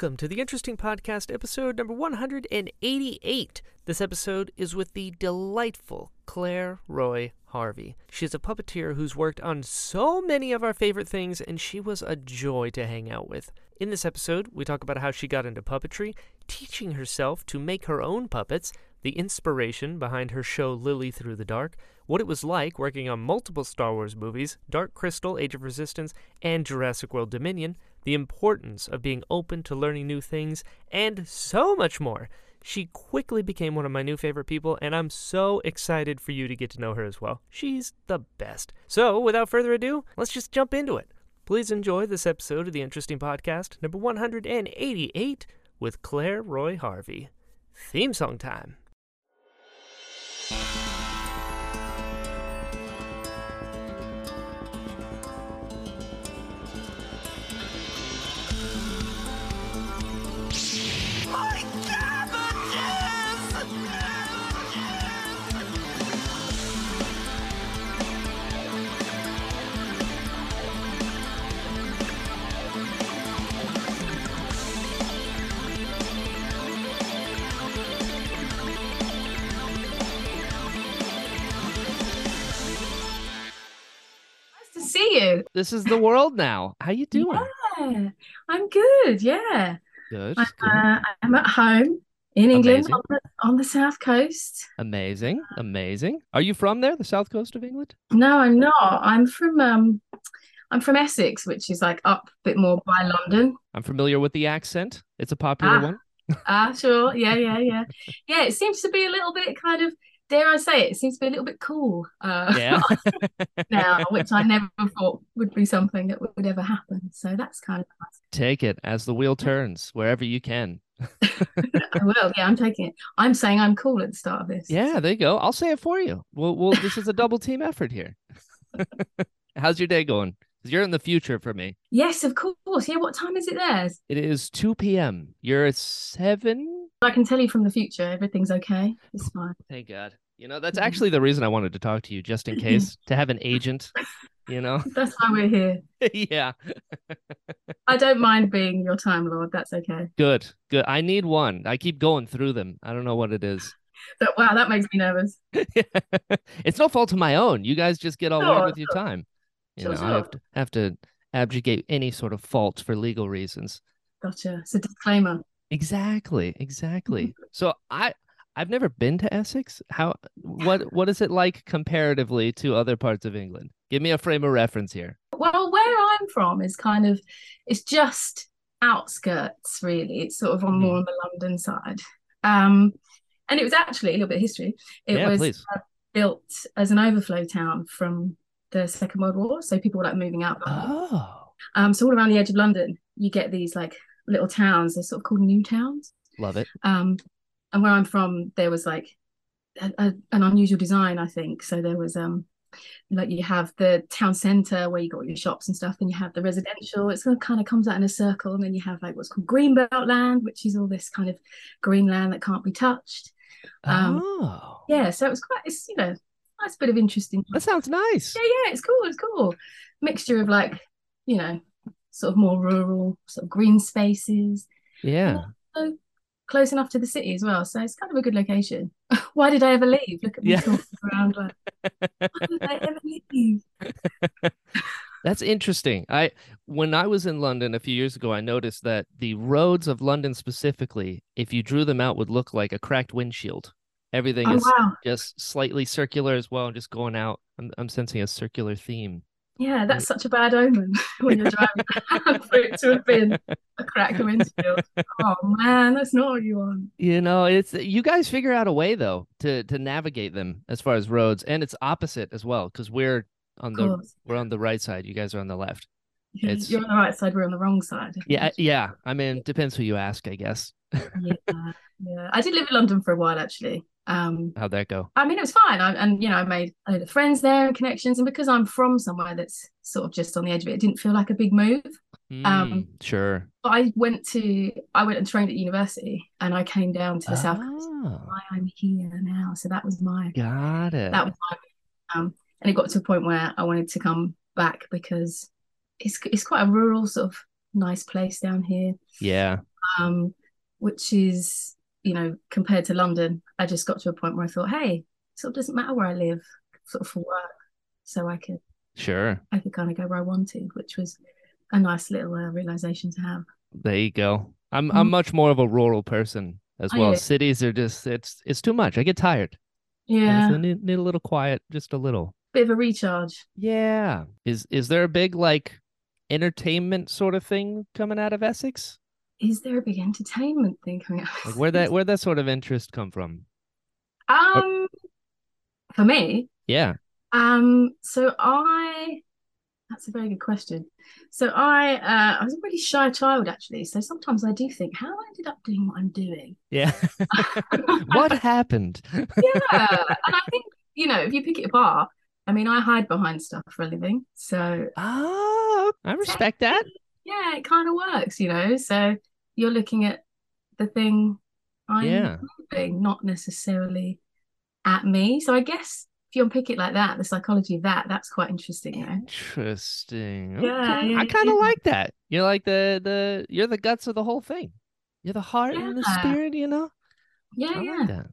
Welcome to the Interesting Podcast, episode number 188. This episode is with the delightful Claire Roi Harvey. She's a puppeteer who's worked on so many of our favorite things, and she was a joy to hang out with. In this episode, we talk about how she got into puppetry, teaching herself to make her own puppets, the inspiration behind her show Lilly Through the Dark, what it was like working on multiple Star Wars movies, Dark Crystal, Age of Resistance, and Jurassic World Dominion, the importance of being open to learning new things, and so much more. She quickly became one of my new favorite people, and I'm so excited for you to get to know her as well. She's the best. So, without further ado, let's just jump into it. Please enjoy this episode of the Interesting Podcast, number 188, with Claire Roi Harvey. Theme song time. You. This is the world now. How you doing? Yeah, I'm good. Yeah, Good. I'm, good. uh, I'm at home in England on the, on the south coast. Amazing. Amazing. Are you from there, the south coast of England? No, I'm not. I'm from um, I'm from Essex, which is like up a bit more by London. I'm familiar with the accent. It's a popular Ah. one. Ah, sure. Yeah, yeah, yeah. Yeah, it seems to be a little bit kind of, dare I say it, it seems to be a little bit cool uh, Yeah. now, which I never thought would be something that would ever happen. So that's kind of nice. Take it as the wheel turns wherever you can. I will. Yeah, I'm taking it. I'm saying I'm cool at the start of this. Yeah, there you go. I'll say it for you. Well, well, this is a double team effort here. How's your day going? You're in the future for me. Yes, of course. Yeah, what time is it there? It is 2 p.m. You're at 7? I can tell you from the future, everything's okay. It's fine. Thank God. You know, that's Mhm. actually the reason I wanted to talk to you, just in case, to have an agent, you know? That's why we're here. yeah. I don't mind being your time lord. That's okay. Good. Good. I need one. I keep going through them. I don't know what it is. But wow, that makes me nervous. it's no fault of my own. You guys just get all weird with your time. You Sure, know, I have to have to abdicate any sort of faults for legal reasons. Gotcha. It's a disclaimer. Exactly. Exactly. so I I've never been to Essex. How what what is it like comparatively to other parts of England? Give me a frame of reference here. Well, where I'm from is kind of, it's just outskirts, really. It's sort of on Mhm. more on the London side. Um, and it was actually a little bit of history. It Yeah, was uh, built as an overflow town from the Second World War. So people were like moving out. Oh, Um, so all around the edge of London, you get these like little towns. They're sort of called new towns. love it. Um, and where I'm from, there was like a, a, an unusual design, I think. So there was um, like you have the town centre where you got your shops and stuff, and you have the residential. It's kind of comes out in a circle, and then you have like what's called greenbelt land, which is all this kind of green land that can't be touched. Um, oh. Yeah, so it was quite, it's you know, nice bit of interesting. That sounds nice. Yeah, yeah, it's cool. It's cool. Mixture of like, you know, sort of more rural, sort of green spaces, Yeah. so close enough to the city as well. So it's kind of a good location. Why did I ever leave? Look at me Yeah. talking around like, why did I ever leave? That's interesting. I when I was in London a few years ago, I noticed that the roads of London specifically, if you drew them out, would look like a cracked windshield. Everything Oh is wow. just slightly circular as well, I'm just going out. I'm I'm sensing a circular theme. Yeah, that's such a bad omen when you're driving for it to have been a cracked windshield. Oh man, that's not what you want. You know, it's you guys figure out a way though to to navigate them as far as roads, and it's opposite as well because we're on the we're on the right side. You guys are on the left. You're It's- you're on the right side, we're on the wrong side. Yeah, yeah. I mean, depends who you ask, I guess. yeah, yeah. I did live in London for a while actually. Um, How'd that go? I mean, it was fine. I, and, you know, I made a load of friends there and connections. And because I'm from somewhere that's sort of just on the edge of it, it didn't feel like a big move. Um, Mm, sure. But I went to, I went and trained at university and I came down to the South Coast. Oh, Why I'm here now. So that was my, got it. that was my, um, and it got to a point where I wanted to come back because it's, it's quite a rural sort of nice place down here. Yeah. um, which is, you know, compared to London, I just got to a point where I thought, hey, it sort of doesn't matter where I live, sort of for work. So I could Sure. I could kind of go where I wanted, which was a nice little uh, realization to have. There you go. I'm I'm Mm. much more of a rural person as well. Cities are just it's it's too much. I get tired. Yeah, So need, need a little quiet, just a little. bit of a recharge. Yeah. Is is there a big like entertainment sort of thing coming out of Essex? Is there a big entertainment thing coming out? Like where that where that sort of interest come from? Um, for me, Yeah. um, so I, that's a very good question. So I, uh, I was a really shy child actually. So sometimes I do think, how I ended up doing what I'm doing. Yeah. what happened? Yeah, and I think you know, if you pick it apart, I mean, I hide behind stuff for a living, so Oh, I respect that. yeah, it kind of works, you know. So you're looking at the thing I'm Yeah. doing, not necessarily at me. So I guess if you unpick it like that, the psychology of that, that's quite interesting, know. Interesting. Yeah, Okay. yeah, I kind of yeah. like that. You're like the the you're the guts of the whole thing. You're the heart and the spirit, you know? Yeah, I yeah. like that.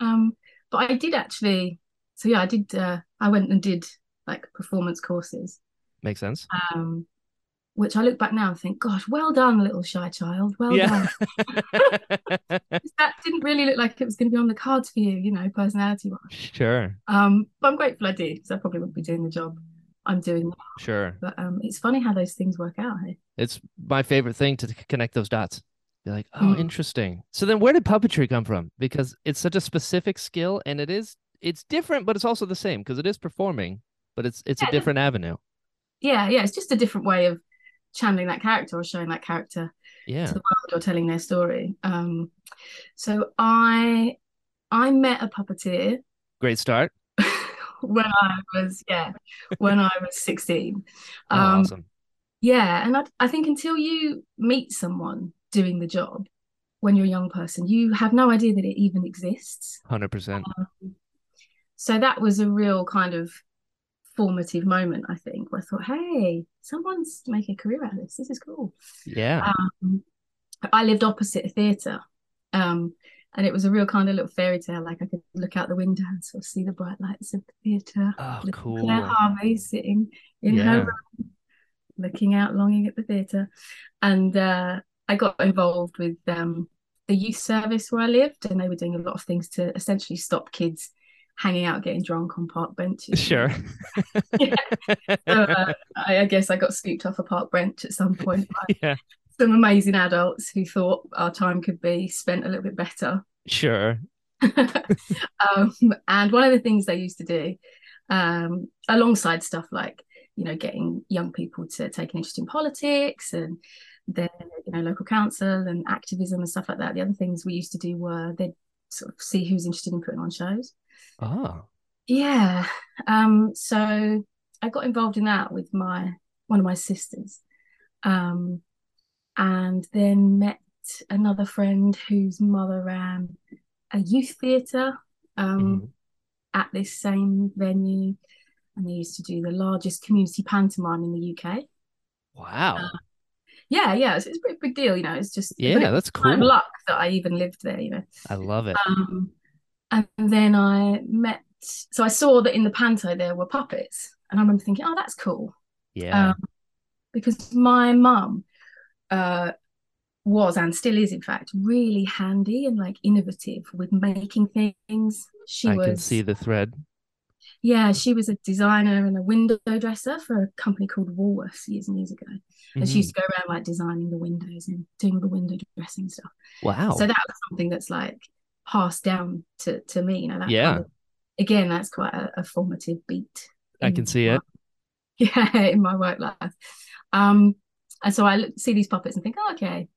Um, but I did actually, so yeah, I did. Uh, I went and did like performance courses. Makes sense. Um, which I look back now and think, gosh, well done, little shy child. Well Yeah. done. That didn't really look like it was going to be on the cards for you, you know, personality wise. sure. Um, but I'm grateful I did because I probably wouldn't be doing the job I'm doing now. Sure. But um, it's funny how those things work out. Hey? It's my favorite thing to connect those dots. You're like, oh, Mm. interesting. So then where did puppetry come from? Because it's such a specific skill and it is it's different, but it's also the same because it is performing, but it's it's Yeah, a different avenue. Yeah, yeah, it's just a different way of channeling that character or showing that character Yeah. to the world or telling their story. Um, so I I met a puppeteer Great start. when I was yeah when I was 16. Oh, Um, awesome. Yeah, and I, I think until you meet someone doing the job when you're a young person, you have no idea that it even exists. 100%. So that was a real kind of formative moment, I think, where I thought, hey, someone's making a career out of this. This is cool. Yeah. Um, I lived opposite a theatre. Um, and it was a real kind of little fairy tale. Like I could look out the window and sort of see the bright lights of the theatre. Oh, cool. Claire Harvey sitting in Yeah. her room, looking out, longing at the theatre. And uh, I got involved with um, the youth service where I lived, and they were doing a lot of things to essentially stop kids hanging out, getting drunk on park benches. Sure. Yeah. So, uh, I, I guess I got scooped off a park bench at some point by yeah. some amazing adults who thought our time could be spent a little bit better. Sure. um, and one of the things they used to do, um, alongside stuff like you know getting young people to take an interest in politics and their you know local council and activism and stuff like that. The other things we used to do were they'd sort of see who's interested in putting on shows. Oh. Yeah. Um, so I got involved in that with my one of my sisters. Um, and then met another friend whose mother ran a youth theatre um, Mhm. at this same venue. And they used to do the largest community pantomime in the UK. Wow. Yeah, yeah, it's, it's a pretty big deal, you know. It's just Yeah, that's cool. luck that I even lived there, you know. I love it. Um, and then I met, so I saw that in the panto there were puppets, and I remember thinking, oh, that's cool, Yeah. um, because my mum uh, was and still is, in fact, really handy and like innovative with making things. She I was, can see the thread. yeah, she was a designer and a window dresser for a company called Woolworths years and years ago, and she used to go around like designing the windows and doing the window dressing stuff. Wow. So that was something that's like passed down to to me. You know, that Yeah. kind of, again, that's quite a, a formative beat. I can see it. Yeah, in my work life. Um, and so I look, see these puppets and think, oh, okay,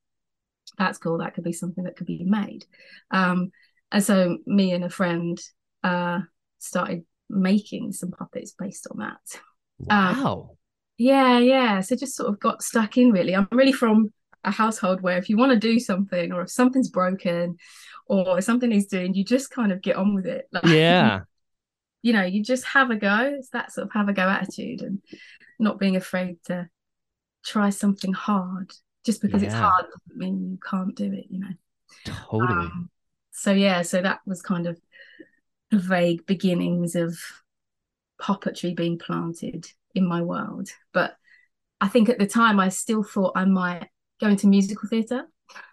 that's cool. That could be something that could be made. Um, and so me and a friend uh started making some puppets based on that. Um, Wow. Yeah, yeah. So just sort of got stuck in really. I'm really from a household where if you want to do something or if something's broken or if something needs doing, you just kind of get on with it. Like, Yeah. you know, you just have a go. It's that sort of have a go attitude and not being afraid to try something hard Just because it's hard doesn't mean you can't do it, you know. Totally. Um, so yeah, so that was kind of the vague beginnings of puppetry being planted in my world. But I think at the time I still thought I might go to musical theatre.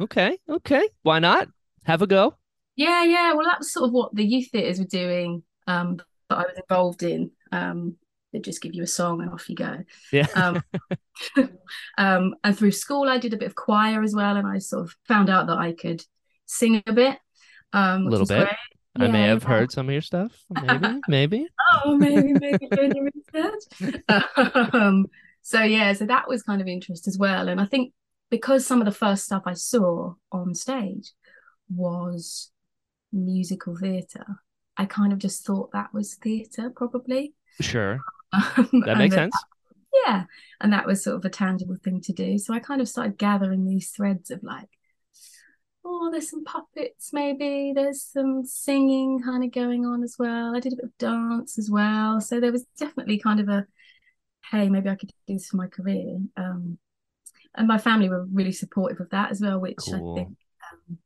okay. Okay. Why not? Have a go. Yeah, yeah. Well, that was sort of what the youth theatres were doing um, that I was involved in. Um, they just give you a song and off you go. Yeah. Um, um, and through school, I did a bit of choir as well, and I sort of found out that I could sing a bit. Um, A little bit. great. I may have yeah. heard some of your stuff. Maybe. Maybe. oh maybe maybe doing your research um so yeah so that was kind of interest as well and i think because some of the first stuff i saw on stage was musical theatre i kind of just thought that was theatre probably. Sure. Um, That makes sense. yeah and that was sort of a tangible thing to do. So i kind of started gathering these threads of like oh there's some puppets maybe. There's some singing kind of going on as well. I did a bit of dance as well. So there was definitely kind of a hey maybe i could do this for my career. Um and my family were really supportive of that as well which Cool. i think um,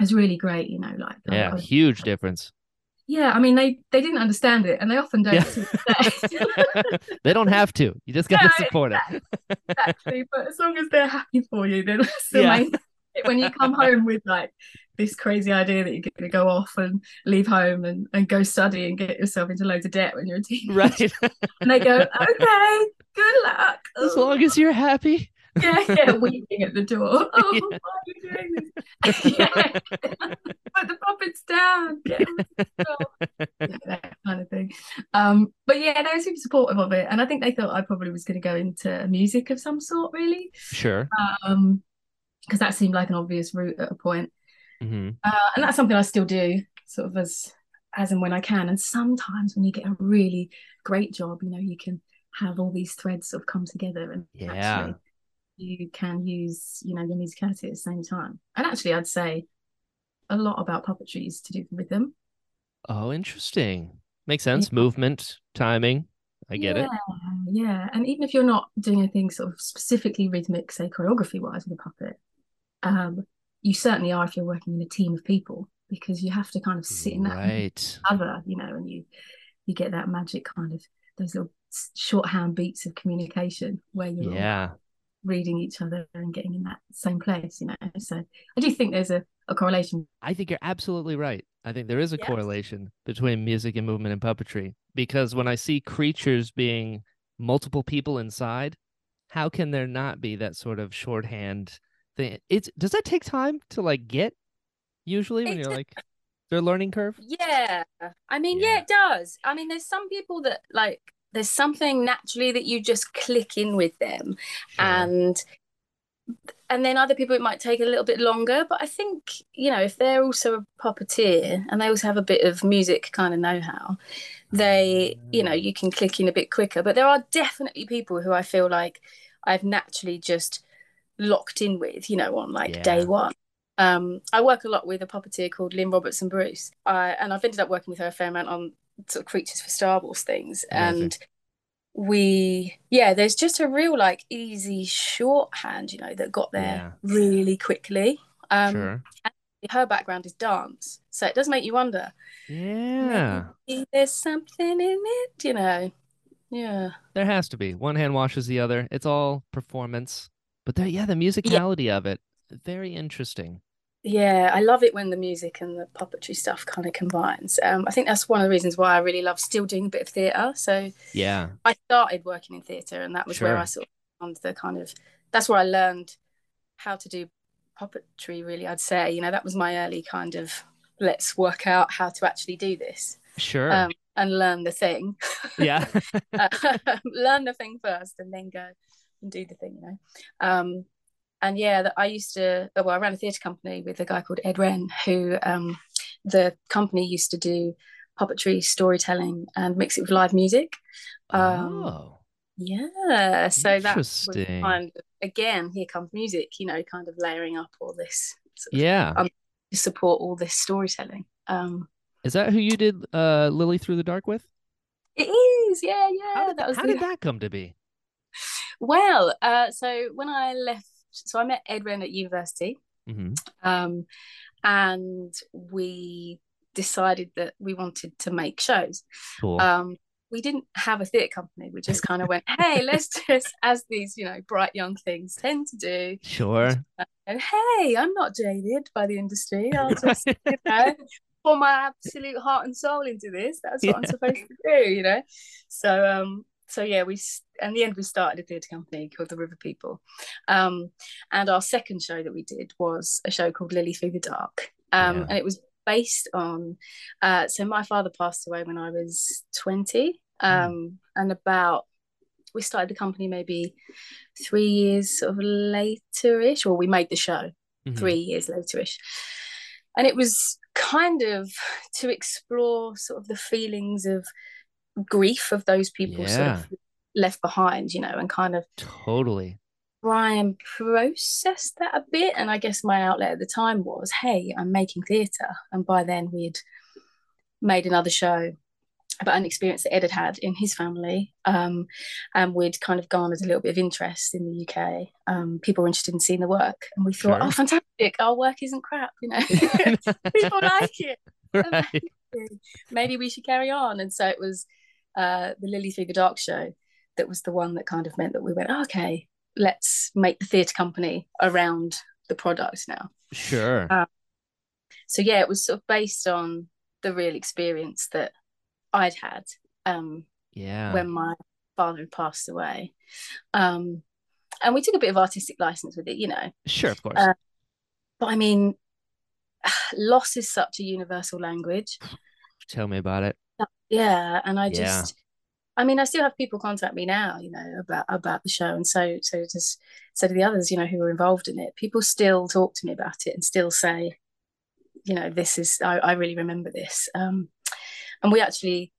is really great you know like Yeah. I- Huge difference. yeah i mean they they didn't understand it and they often don't Yeah. to they don't have to. You just got to No, support it. exactly. But as long as they're happy for you, then that's the Yeah. main. When you come home with like this crazy idea that you're going to go off and leave home and, and go study and get yourself into loads of debt when you're a teenager, Right. and they go, "Okay, good luck." as long as you're happy. Yeah, yeah, weeping at the door. Oh, Yeah. why are you doing this? yeah. Put the puppets down. Get them to stop. Yeah, that kind of thing. Um, but yeah, they were super supportive of it, and I think they thought I probably was going to go into music of some sort, really. Sure. um because that seemed like an obvious route at a point hmm uh, and that's something I still do sort of as as and when I can and sometimes when you get a really great job you know you can have all these threads sort of come together and Yeah. actually you can use you know your musicality at the same time and actually I'd say a lot about puppetry is to do with rhythm Oh, interesting. Makes sense. Movement, timing. I get it. Yeah, yeah. And even if you're not doing anything sort of specifically rhythmic, say choreography wise with a puppet, um, you certainly are if you're working in a team of people because you have to kind of sit in that Right. other, you know, and you you get that magic kind of those little shorthand beats of communication where you're Yeah. Reading each other and getting in that same place, you know. So I do think there's a, a correlation. I think you're absolutely right. I think there is a Yes. correlation between music and movement and puppetry because when I see creatures being multiple people inside, how can there not be that sort of shorthand thing? It's does that take time to like get usually when It you're does. like their learning curve? Yeah. I mean, yeah. Yeah. it does. I mean, there's some people that like there's something naturally that you just click in with them Sure. and and then other people it might take a little bit longer, but I think, you know, if they're also a puppeteer and they also have a bit of music kind of know-how, they, you know, you can click in a bit quicker. But there are definitely people who I feel like I've naturally just locked in with, you know, on like Yeah. day one. Um, I work a lot with a puppeteer called Lynn Robertson Bruce, and I've ended up working with her a fair amount on sort of creatures for Star Wars things. Amazing. And we, yeah, there's just a real like easy shorthand, you know, that got there really quickly. Um, sure. her background is dance, so it does make you wonder. Yeah. Maybe there's something in it, you know. Yeah. There has to be. One hand washes the other. It's all performance. But there yeah, the musicality of it, very interesting. Yeah, I love it when the music and the puppetry stuff kind of combines. Um, I think that's one of the reasons why I really love still doing a bit of theatre. So Yeah. I started working in theatre, and that was where I sort of found the kind of that's where I learned how to do puppetry. Really, I'd say you know that was my early kind of let's work out how to actually do this Sure. um, and learn the thing. yeah. learn the thing first, and then go and do the thing. You know. Um, and yeah, that I used to. Well, I ran a theatre company with a guy called Ed Wren, who um, the company used to do puppetry, storytelling, and mix it with live music. Um, oh. Yeah, so that was kind of again, here comes music, you know, kind of layering up all this sort of- Yeah. um, to support all this storytelling. Um, Is that who you did uh Lilly Through the Dark with? it is, yeah, yeah. How did that was how the- did that come to be? Well, uh, so when I left so I met Ed Wren at university, hmm um, and we decided that we wanted to make shows. Cool. Um, we didn't have a theatre company. We just kind of went, hey, let's just, as these, you know, bright young things tend to do, sure. and hey, I'm not jaded by the industry. I'll just, you know, pour my absolute heart and soul into this. That's what I'm supposed to do, you know. So, um, so yeah, we in the end we started a theatre company called the River People, um, and our second show that we did was a show called Lilly Through the Dark, um, Yeah. and it was based on. Uh, so my father passed away when I was twenty, um, and about we started the company maybe three years sort of later-ish, or we made the show Mhm. three years later-ish. And it was kind of to explore sort of the feelings of grief of those people sort of left behind, you know, and kind of Totally. try and process that a bit. And I guess my outlet at the time was, hey, I'm making theatre. And by then we'd made another show about an experience that Ed had had in his family. Um, and we'd kind of garnered a little bit of interest in the UK. Um, people were interested in seeing the work. And we thought, Sure. oh, fantastic. Our work isn't crap, you know. people like it. right. Maybe we should carry on. And so it was uh, the Lilly Through the Dark show that was the one that kind of meant that we went, okay, let's make the theatre company around the product now. Sure. Uh, So yeah, it was sort of based on the real experience that I'd had um, yeah. when my father had passed away. Um, and we took a bit of artistic license with it, you know. sure, of course. uh, But I mean, loss is such a universal language. Tell me about it. Yeah and i Yeah. just i mean i still have people contact me now you know about about the show and so so just so do the others you know who were involved in it people still talk to me about it and still say you know this is i, I really remember this um and we actually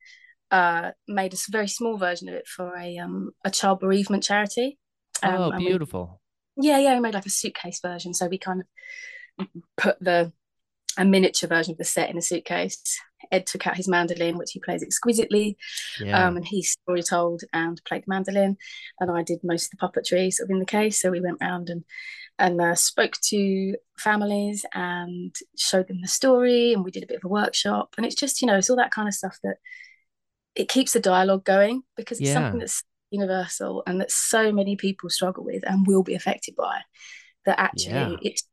uh made a very small version of it for a um a child bereavement charity um, oh, and we- beautiful. yeah, yeah, we made like a suitcase version. So we kind of put the a miniature version of the set in a suitcase. Ed took out his mandolin, which he plays exquisitely, Yeah. um, and he story told and played the mandolin, and I did most of the puppetry sort of in the case. So we went round and and uh, spoke to families and showed them the story, and we did a bit of a workshop. And it's just you know it's all that kind of stuff that it keeps the dialogue going because it's Yeah. something that's universal and that so many people struggle with and will be affected by that actually Yeah. it's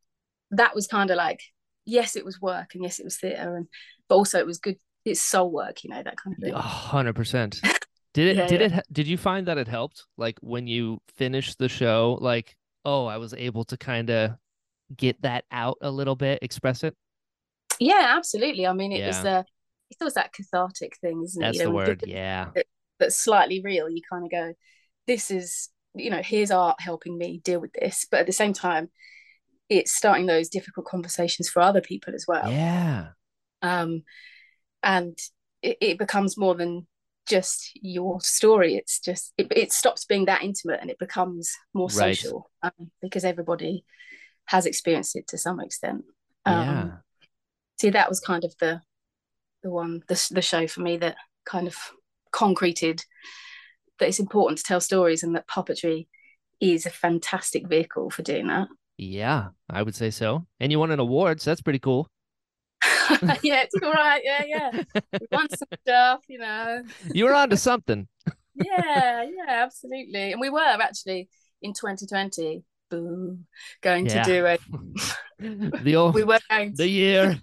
that was kind of like yes it was work and yes it was theatre and but also it was good it's soul work you know that kind of thing A hundred percent. Did it? Yeah, did yeah. it? Did you find that it helped? Like when you finished the show, like, oh, I was able to kind of get that out a little bit, express it. yeah absolutely i mean it was Yeah. uh it's always that cathartic thing isn't That's it you the word. Yeah. that's slightly real you kind of go this is you know here's art helping me deal with this but at the same time it's starting those difficult conversations for other people as well Yeah. um, and it, it becomes more than just your story it's just it, it stops being that intimate and it becomes more Right. social um, because everybody has experienced it to some extent um, yeah. see that was kind of the the one the, the show for me that kind of concreted that it's important to tell stories and that puppetry is a fantastic vehicle for doing that Yeah. I would say so. And you won an award, so that's pretty cool. yeah it's all right yeah yeah we won some stuff you know You were onto something. yeah, yeah, absolutely. And we were actually in 2020, boo, going Yeah. to do a. the old We were going the year.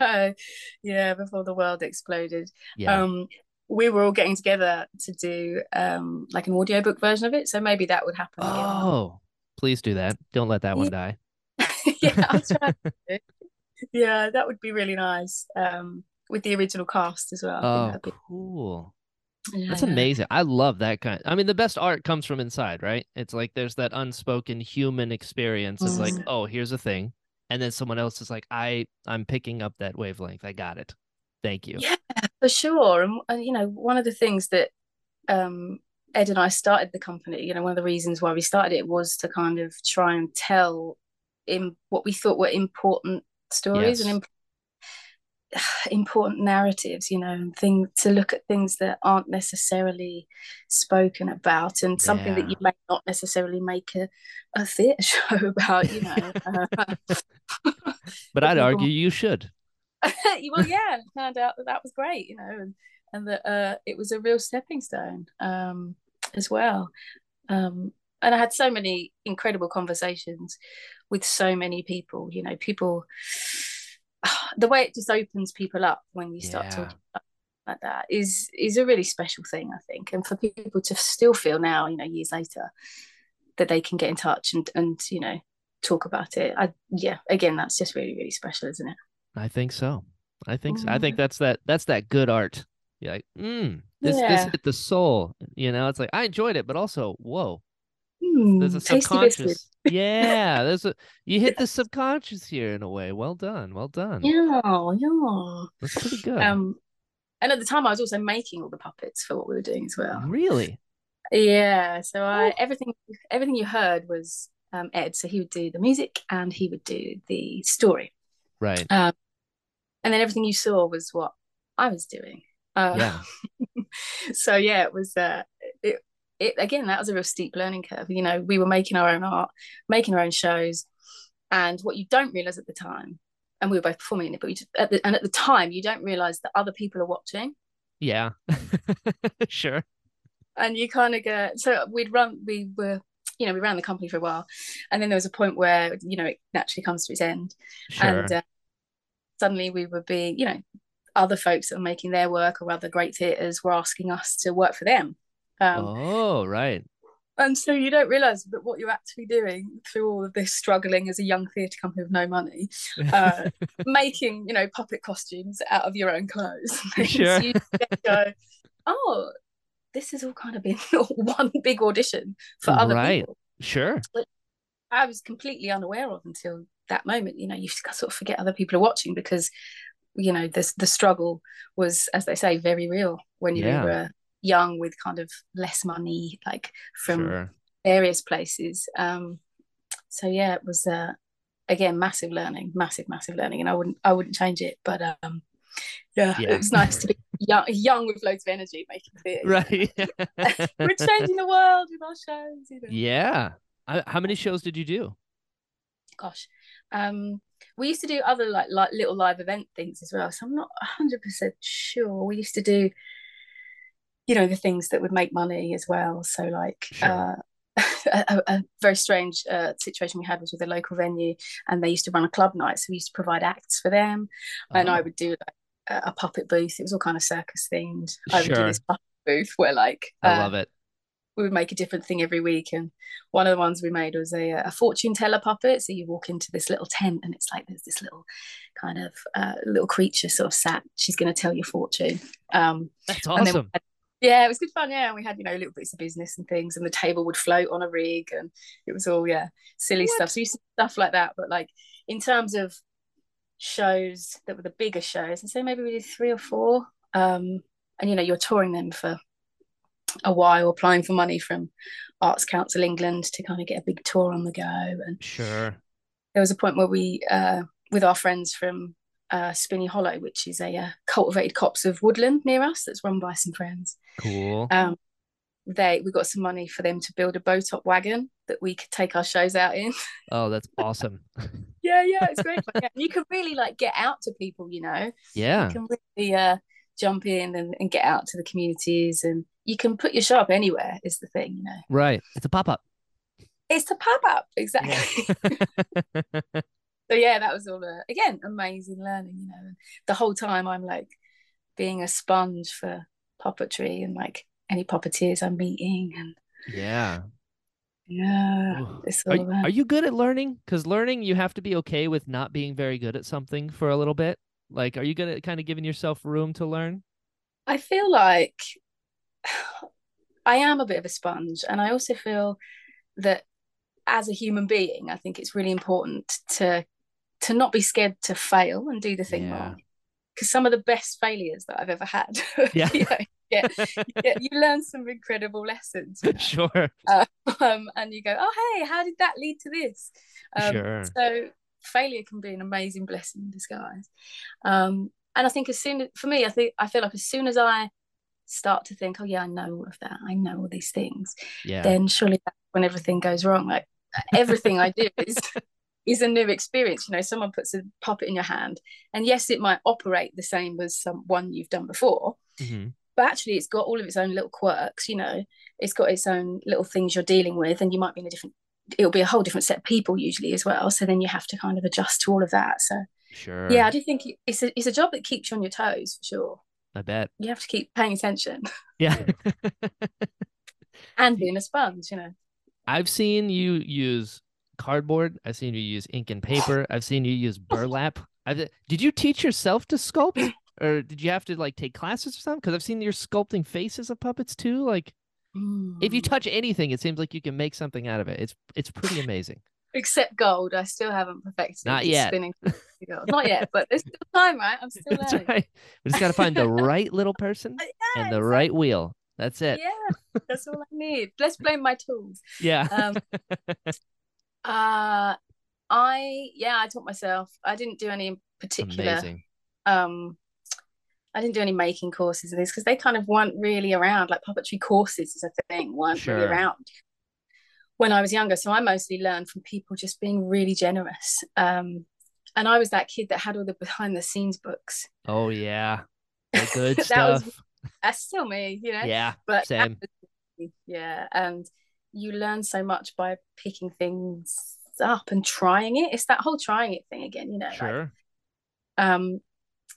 no, yeah, before the world exploded. Yeah. Um, we were all getting together to do um like an audiobook version of it, so maybe that would happen. again. oh, please do that. Don't let that one die. yeah, I'll try. to. yeah, that would be really nice. Um, with the original cast as well. Oh, be- cool. yeah, That's yeah. amazing. I love that kind. I mean, the best art comes from inside, right? It's like there's that unspoken human experience. It's like, Mm. oh, here's a thing, and then someone else is like, I, I'm picking up that wavelength. I got it. Thank you. Yeah, for sure. And, and you know, one of the things that um, Ed and I started the company, you know, one of the reasons why we started it was to kind of try and tell in what we thought were important stories Yes. and imp- important narratives, you know, and thing to look at things that aren't necessarily spoken about, and something that you may not necessarily make a, a theatre show about, you know. But I'd argue you should. well, yeah, it turned out that that was great, you know, and and that uh, it was a real stepping stone um, as well. Um, and I had so many incredible conversations with so many people. You know, people. The way it just opens people up when you start Yeah. talking about like that is is a really special thing, I think. And for people to still feel now, you know, years later, that they can get in touch and and you know talk about it. I yeah, again, that's just really really special, isn't it? I think so. I think so. I think Mm. that's that that's that good art. You're like, mm, this this hit the soul. You know, it's like I enjoyed it, but also, whoa, there's a Mm, tasty biscuit. subconscious. Yeah, there's a you hit the subconscious here in a way. Well done, well done. Yeah, yeah. That's pretty good. Um, and at the time, I was also making all the puppets for what we were doing as well. really? Yeah, so I Oh. everything everything you heard was um, Ed. So he would do the music and he would do the story, Right. Um, and then everything you saw was what I was doing. Uh, Yeah. so yeah, it was uh, it, it again. That was a real steep learning curve. You know, we were making our own art, making our own shows, and what you don't realize at the time, and we were both performing in it, but we just, at the, and at the time you don't realize that other people are watching, Yeah. sure. and you kind of go. So we'd run, we were. You know, we ran the company for a while, and then there was a point where you know it naturally comes to its end, Sure. and uh, suddenly we were being, you know, other folks that were making their work or other great theatres were asking us to work for them. Um, oh, right. And so you don't realise that what you're actually doing through all of this struggling as a young theatre company with no money, uh, making, you know, puppet costumes out of your own clothes. Sure. you go, oh, this has all kind of been one big audition for other people. Right. people. Sure. I was completely unaware of until that moment. You know, you sort of forget other people are watching because, you know, the the struggle was, as they say, very real when you Yeah. were young with kind of less money, like from Sure. various places. Um, so yeah, it was uh, again massive learning, massive, massive learning, and I wouldn't, I wouldn't change it. But um, yeah, Yeah. it was nice to be young, young with loads of energy, making theatre. Right. We're changing the world with our shows. You know? yeah. How many shows did you do? Gosh, um, we used to do other like like little live event things as well. So I'm not hundred percent sure. We used to do, you know, the things that would make money as well. So like. Sure. Uh, a, a very strange uh, situation we had was with a local venue, and they used to run a club night, so we used to provide acts for them, and I Oh, would do like a, a puppet booth. It was all kind of circus themed. I would Sure. do this puppet booth where like I uh, love it. We would make a different thing every week. And one of the ones we made was a, a fortune teller puppet. So you walk into this little tent and it's like there's this little kind of uh, little creature sort of sat. She's going to tell your fortune. Um, That's awesome. had- yeah, it was good fun. Yeah, and we had you know little bits of business and things, and the table would float on a rig, and it was all yeah silly What? stuff. So you see stuff like that. But like in terms of shows that were the bigger shows, and so maybe we did three or four. Um, and you know you're touring them for a while, applying for money from Arts Council England to kind of get a big tour on the go. And Sure. there was a point where we, uh, with our friends from uh, Spinney Hollow, which is a uh, cultivated copse of woodland near us, that's run by some friends. Cool. Um, they we got some money for them to build a bow top wagon that we could take our shows out in. Oh, that's awesome. yeah, yeah, it's great. Yeah, you can really like get out to people, you know. Yeah. You can really uh, jump in and, and get out to the communities, and you can put your show up anywhere. Is the thing, you know. Right. It's a pop up. It's a pop up exactly. so yeah, that was all uh, again amazing learning. You know, and the whole time I'm like being a sponge for puppetry and like any puppeteers I'm meeting, and yeah. yeah, it's Are, all y- that. are you good at learning? Because learning, you have to be okay with not being very good at something for a little bit. Like, are you good at kind of giving yourself room to learn? I feel like I am a bit of a sponge, and I also feel that as a human being, I think it's really important to to not be scared to fail and do the thing Yeah. wrong. Because some of the best failures that I've ever had, Yeah. you, know, yeah, yeah, you learn some incredible lessons, you know. sure. um, and you go, oh hey, how did that lead to this? Um, Sure. So failure can be an amazing blessing in disguise. Um, and I think as soon for me, I think I feel like as soon as I start to think, oh yeah, I know all of that, I know all these things, Yeah. then surely that's when everything goes wrong. Like everything I do is is a new experience. You know, someone puts a puppet in your hand, and yes, it might operate the same as some one you've done before, Mhm. but actually it's got all of its own little quirks. You know, it's got its own little things you're dealing with, and you might be in a different. It'll be a whole different set of people usually as well. So then you have to kind of adjust to all of that. So Sure. yeah, I do think it's a it's a job that keeps you on your toes for sure. I bet. You have to keep paying attention Yeah. and being a sponge. You know. I've seen you use cardboard. I've seen you use ink and paper. I've seen you use burlap. I've, did you teach yourself to sculpt, or did you have to like take classes or something? Because I've seen you're sculpting faces of puppets too. Like, if you Mm. touch anything, it seems like you can make something out of it. It's it's pretty amazing. Except gold, I still haven't perfected Not yet. spinning gold. Not yet, but there's still time, right? I'm still That's learning. right. We just got to find the right little person Yeah, and the exactly. right wheel. That's it. Yeah, that's all I need. Let's blame my tools. Yeah. Um, uh, I yeah, I taught myself. I didn't do any particular. Amazing. Um, I didn't do any making courses and these because they kind of weren't really around. Like puppetry courses is a thing, weren't really Sure. around when I was younger. So I mostly learned from people just being really generous. Um, and I was that kid that had all the behind the scenes books. Oh yeah. The good That was- stuff. That's still me, you know. Yeah. but same. yeah and you learn so much by picking things up and trying it it's that whole trying it thing again you know like, Sure. um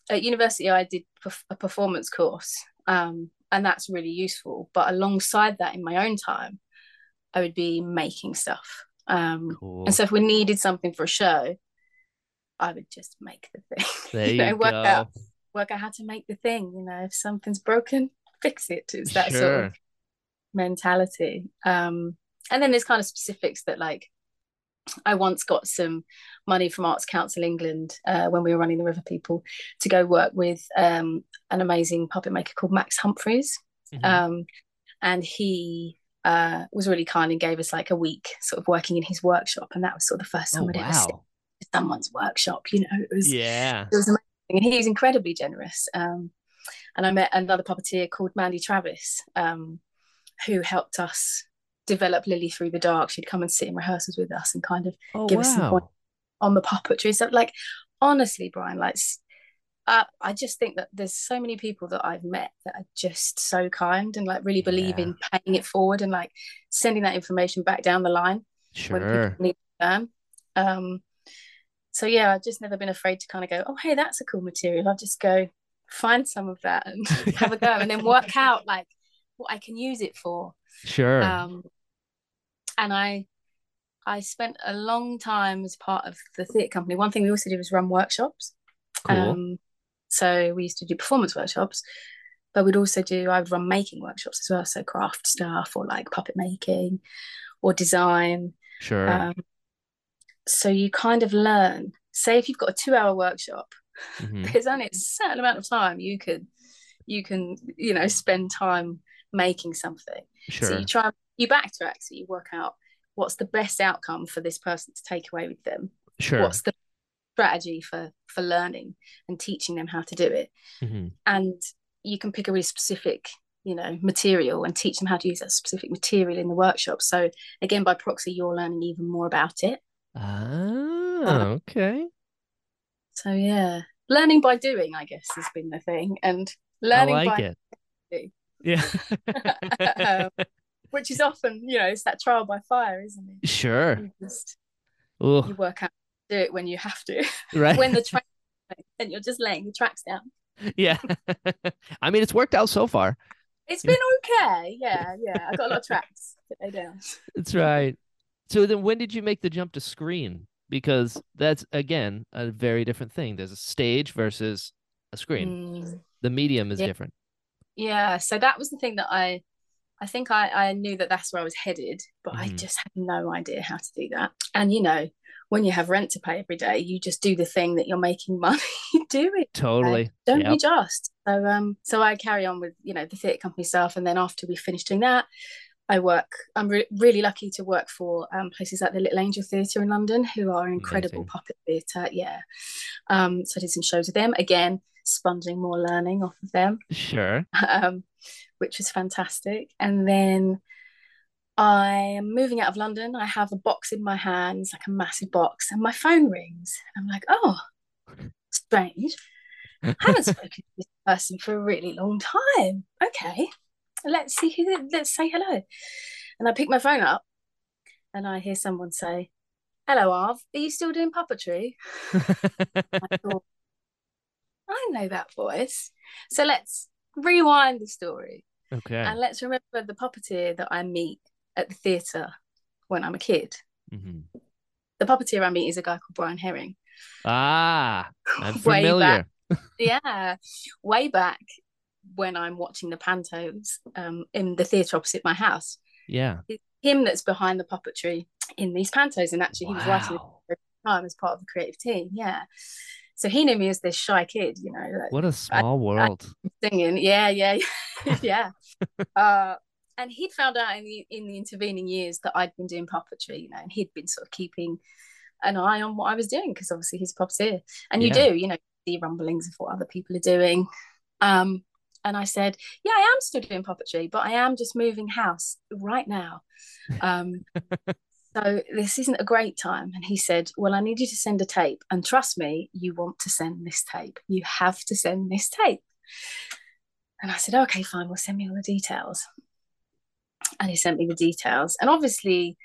at university i did a performance course um and that's really useful but alongside that in my own time i would be making stuff um Cool. and so if we needed something for a show i would just make the thing there you, know, work go. out work out how to make the thing you know if something's broken fix it it's that sure. sort of mentality um and then there's kind of specifics that like I once got some money from Arts Council England uh, when we were running the River People to go work with um, an amazing puppet maker called Max Humphreys. Mhm. Um, and he uh, was really kind and gave us like a week sort of working in his workshop. And that was sort of the first time oh I'd ever seen wow. someone's workshop, you know, it was, Yeah. it was amazing. And he was incredibly generous. Um, and I met another puppeteer called Mandy Travis, um, who helped us develop Lilly Through the Dark. She'd come and sit in rehearsals with us and kind of Oh give us some wow. point on the puppetry. So, like, honestly, Brian, like, uh, I just think that there's so many people that I've met that are just so kind and like really believe in paying it forward and like sending that information back down the line when Sure. people need to learn. Um, so yeah, I've just never been afraid to kind of go, oh hey, that's a cool material. I'll just go find some of that and have a go, and then work out like what I can use it for. Sure. Um, and I, I spent a long time as part of the theatre company. One thing we also did was run workshops. cool. Um, so we used to do performance workshops, but we'd also do I would run making workshops as well, so craft stuff or like puppet making or design. sure. Um, so you kind of learn. Say if you've got a two-hour workshop, Mhm. there's only a certain amount of time you could, you can you know spend time making something. sure. So you try you backtrack, so you work out what's the best outcome for this person to take away with them. Sure. What's the strategy for for learning and teaching them how to do it Mhm. and you can pick a really specific you know material and teach them how to use that specific material in the workshop so again by proxy you're learning even more about it Ah, okay. so yeah learning by doing i guess has been the thing and I learning like by it. Yeah. which is often you know it's that trial by fire isn't it sure. you just you work out do it when you have to right. when the track and you're just laying the tracks down yeah. I mean, it's worked out so far. It's been okay yeah yeah i got a lot of tracks to lay down That's right. So then when did you make the jump to screen? Because that's again a very different thing. There's a stage versus a screen. Mm. The medium is Yeah. different. yeah so that was the thing that i i think i i knew that that's where i was headed but i Mhm. just had no idea how to do that and you know when you have rent to pay every day you just do the thing that you're making money doing Totally. don't Yep. you just so um so i carry on with you know the theatre company stuff and then after we finish doing that i work i'm re- really lucky to work for um places like the little angel theatre in london who are incredible Amazing. puppet theatre yeah um so i did some shows with them again sponging more learning off of them, Sure. um, which was fantastic. And then I am moving out of London. I have a box in my hands, like a massive box, and my phone rings. I'm like, oh, strange. I haven't spoken to this person for a really long time. Okay, let's see who. Let's say hello. And I pick my phone up, and I hear someone say, "Hello, Arv. Are you still doing puppetry?" I thought, I know that voice. So let's rewind the story, okay. and let's remember the puppeteer that I meet at the theatre when I'm a kid. Mhm. The puppeteer I meet is a guy called Brian Herring. Ah, I'm Way familiar. back. yeah, way back when I'm watching the pantos um, in the theatre opposite my house. Yeah. It's him that's behind the puppetry in these pantos, and actually he was writing Wow. the time as part of the creative team. Yeah, so he knew me as this shy kid, you know, like What a small world. singing. Yeah, yeah, yeah. uh, and he'd found out in the in the intervening years that I'd been doing puppetry, you know, and he'd been sort of keeping an eye on what I was doing because obviously he's a puppeteer, and you Yeah. do, you know, see rumblings of what other people are doing. Um, and I said, yeah, I am still doing puppetry, but I am just moving house right now. Um, so this isn't a great time. And he said, well, I need you to send a tape, and trust me, you want to send this tape. You have to send this tape. And I said, okay, fine, well, send me all the details. And he sent me the details. And obviously,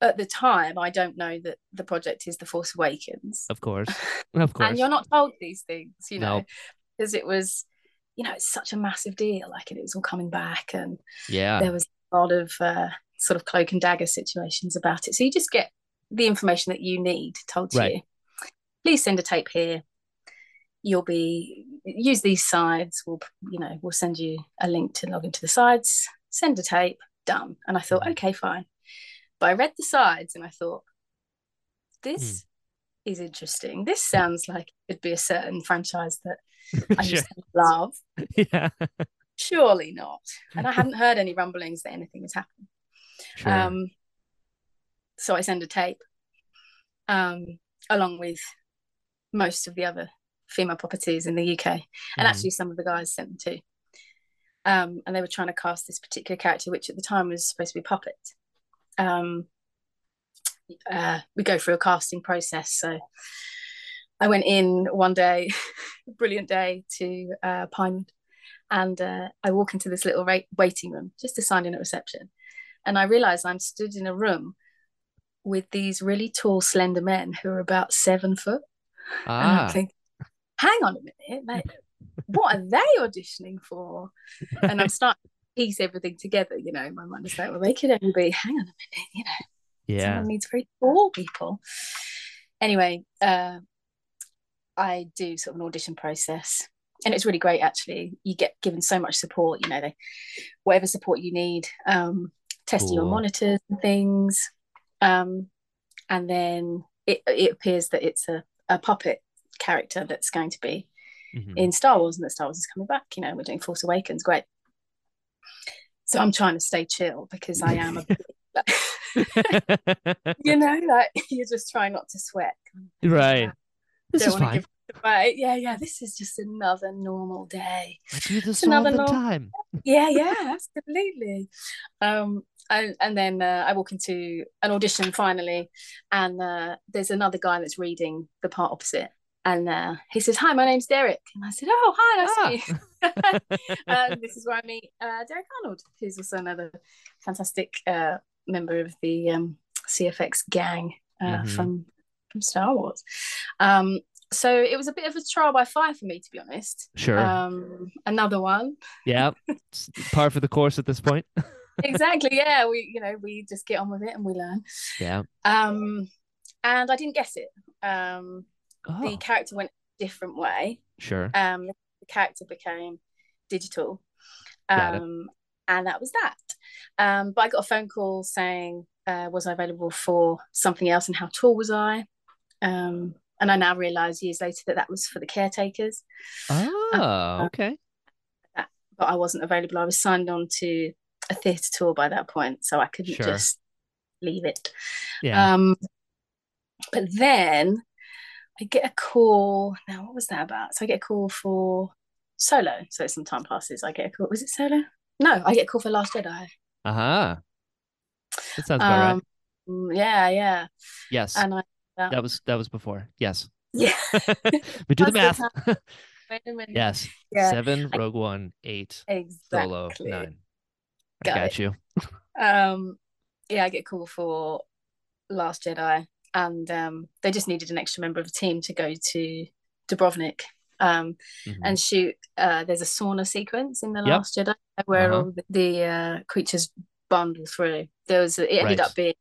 at the time, I don't know that the project is The Force Awakens. Of course. Of course. And you're not told these things, you know, No. because it was, you know, it's such a massive deal. Like, and it was all coming back, and yeah. there was a lot of uh, sort of cloak and dagger situations about it. So you just get the information that you need told to Right. you. Please send a tape here. You'll be use these sides. We'll you know we'll send you a link to log into the sides. Send a tape. Done. And I thought, Mhm. okay, fine. But I read the sides and I thought, this is interesting. This sounds like it'd be a certain franchise that I just love. Yeah. Surely not. And I hadn't heard any rumblings that anything was happening. Sure. Um, so I send a tape, um, along with most of the other female properties in the UK, and Mhm. actually some of the guys sent them too. Um, and they were trying to cast this particular character, which at the time was supposed to be puppet. Um, uh, we go through a casting process. So I went in one day, brilliant day, to uh, Pinewood, and uh, I walk into this little ra- waiting room just to sign in at reception, and I realise I'm stood in a room with these really tall, slender men who are about seven foot. And I'm ah. thinking, hang on a minute, like, what are they auditioning for? And I'm starting to piece everything together, you know. My mind is like, well, they could only be, hang on a minute, you know, Yeah. someone needs very tall people. Anyway, uh, I do sort of an audition process. And it's really great actually. You get given so much support, you know, they whatever support you need, um, testing your monitors and things. Um, and then it it appears that it's a, a puppet character that's going to be Mhm. in Star Wars and that Star Wars is coming back. You know, we're doing Force Awakens, great. So I'm trying to stay chill because I am a you know, like you're just trying not to sweat. right. This Don't is fine. away. Yeah, yeah, this is just another normal day. I do this all another the norm. time. Yeah, yeah, absolutely. Um, and, and then uh, I walk into an audition finally, and uh, there's another guy that's reading the part opposite. And uh, he says, Hi, my name's Derek. And I said, Oh, hi, nice to meet you. and this is where I meet uh, Derek Arnold, who's also another fantastic uh, member of the um, CFX gang uh, Mhm. from from Star Wars. Um, so it was a bit of a trial by fire for me, to be honest. Sure. Um, another one, yeah. Par for the course at this point. exactly. Yeah, we you know we just get on with it and we learn. yeah. Um, and I didn't guess it. Um, Oh, the character went a different way. sure. um, the character became digital. Um, and that was that. Um, but I got a phone call saying, uh, was I available for something else and how tall was I? Um, and I now realize years later that that was for the caretakers, Oh, okay. but I wasn't available. I was signed on to a theatre tour by that point, so I couldn't Sure. just leave it. Yeah. Um, but then I get a call. Now, what was that about? So I get a call for Solo. So some time passes. I get a call. Was it Solo? No, I get a call for Last Jedi. Uh huh. That sounds about right. Um, mm, yeah, yeah. Yes, And I that was that was before. Yes, yeah. we do the math. the Wait a minute. yes, Yeah. seven, I- Rogue One, eight, Exactly. Solo, nine. I Got got it. you. Um, yeah, I get a call for Last Jedi, and um, they just needed an extra member of the team to go to Dubrovnik um, Mhm. and shoot. Uh, there's a sauna sequence in the Yep. Last Jedi where Uh-huh. all the, the uh, creatures bundle through. There was it ended Right. up being.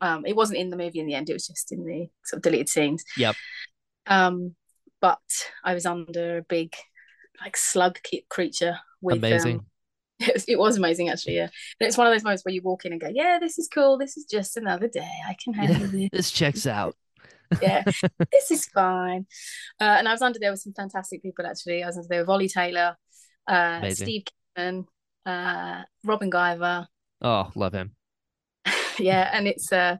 Um, it wasn't in the movie in the end. It was just in the sort of deleted scenes. Yep. Um, but I was under a big, like slug creature with Amazing. um, it was, it was amazing actually yeah. And it's one of those moments where you walk in and go yeah this is cool. This is just another day. I can handle this This checks out. yeah this is fine. Uh, and i was under there with some fantastic people actually. I was under there with ollie taylor uh, steve Kidman, uh, robin Guiver. Oh, love him. yeah and it's uh,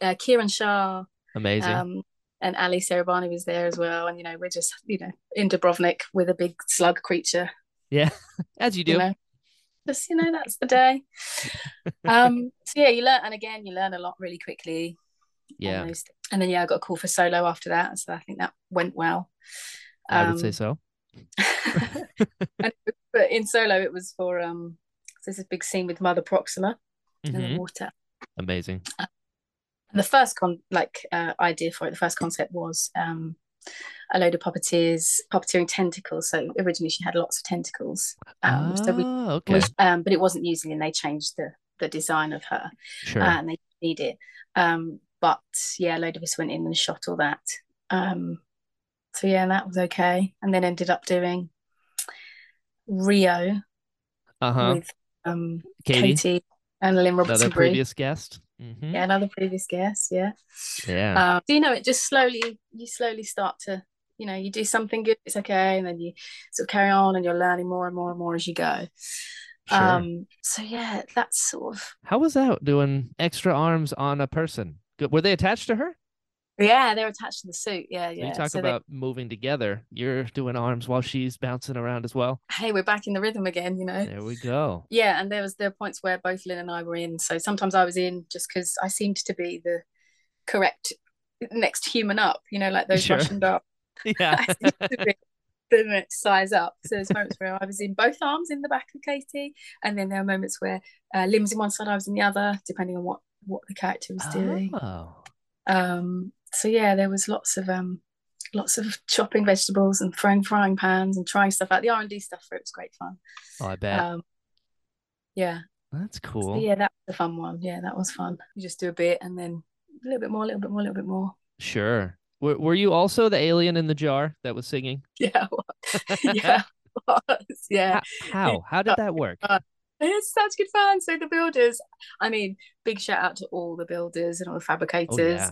uh kieran shah Amazing. um and ali Serabani was there as well. And you know we're just you know in dubrovnik with a big slug creature. Yeah, as you do. you know just you know that's the day um so yeah you learn and again you learn a lot really quickly yeah, almost. and then yeah i got a call for solo after that so i think that went well I would say Um, so. and- but in solo it was for um there's a big scene with mother proxima in Mhm. the water Amazing. and the first con like uh, idea for it the first concept was um a load of puppeteers puppeteering tentacles so originally she had lots of tentacles um so we oh, okay. which, um, but it wasn't using and they changed the the design of her Sure. uh, and they need it um but yeah a load of us went in and shot all that um so yeah that was okay and then ended up doing rio uh huh. with um Katie, katie and lynn robertson another previous guest. Mhm. yeah another previous guest yeah Yeah. um so you know it just slowly you slowly start to you know you do something good it's okay and then you sort of carry on and you're learning more and more and more as you go sure. um so yeah that's sort of How was that doing extra arms on a person? Good. Were they attached to her? yeah they're attached to the suit yeah yeah you talk So they- about moving together. You're doing arms while she's bouncing around as well. hey we're back in the rhythm again you know There we go. yeah and there was there were points where both lynn and i were in so sometimes i was in just because i seemed to be the correct next human up you know like those Sure. russian dolls Yeah. I seemed to be the size up so there's moments where i was in both arms in the back of katie and then there were moments where uh, lynn was in one side i was in the other depending on what what the character was doing Oh. um so yeah there was lots of um lots of chopping vegetables and throwing frying pans and trying stuff out the r&d stuff for it was great fun Oh, I bet. um yeah That's So cool. yeah, that was a fun one. Yeah, that was fun. You just do a bit and then a little bit more, a little bit more, a little bit more. Sure. Were, were you also the alien in the jar that was singing? Yeah, yeah, was. yeah. How? How? Did that work? Uh, it's such good fun. So the builders, I mean, big shout out to all the builders and all the oh, fabricators Oh, yeah.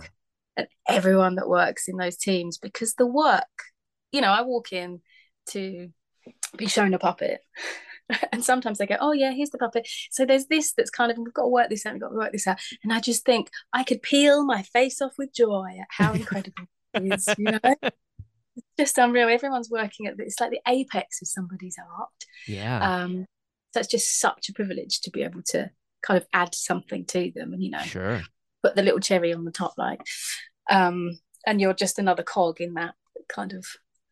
and everyone that works in those teams because the work, you know, I walk in to be shown a puppet. And sometimes they go, Oh yeah, here's the puppet. So there's this that's kind of we've got to work this out, we've got to work this out. And I just think I could peel my face off with joy at how incredible it is, you know? It's just unreal. Everyone's working at it's like the apex of somebody's art. Yeah. Um, so it's just such a privilege to be able to kind of add something to them and you know Sure. put the little cherry on the top like um and you're just another cog in that kind of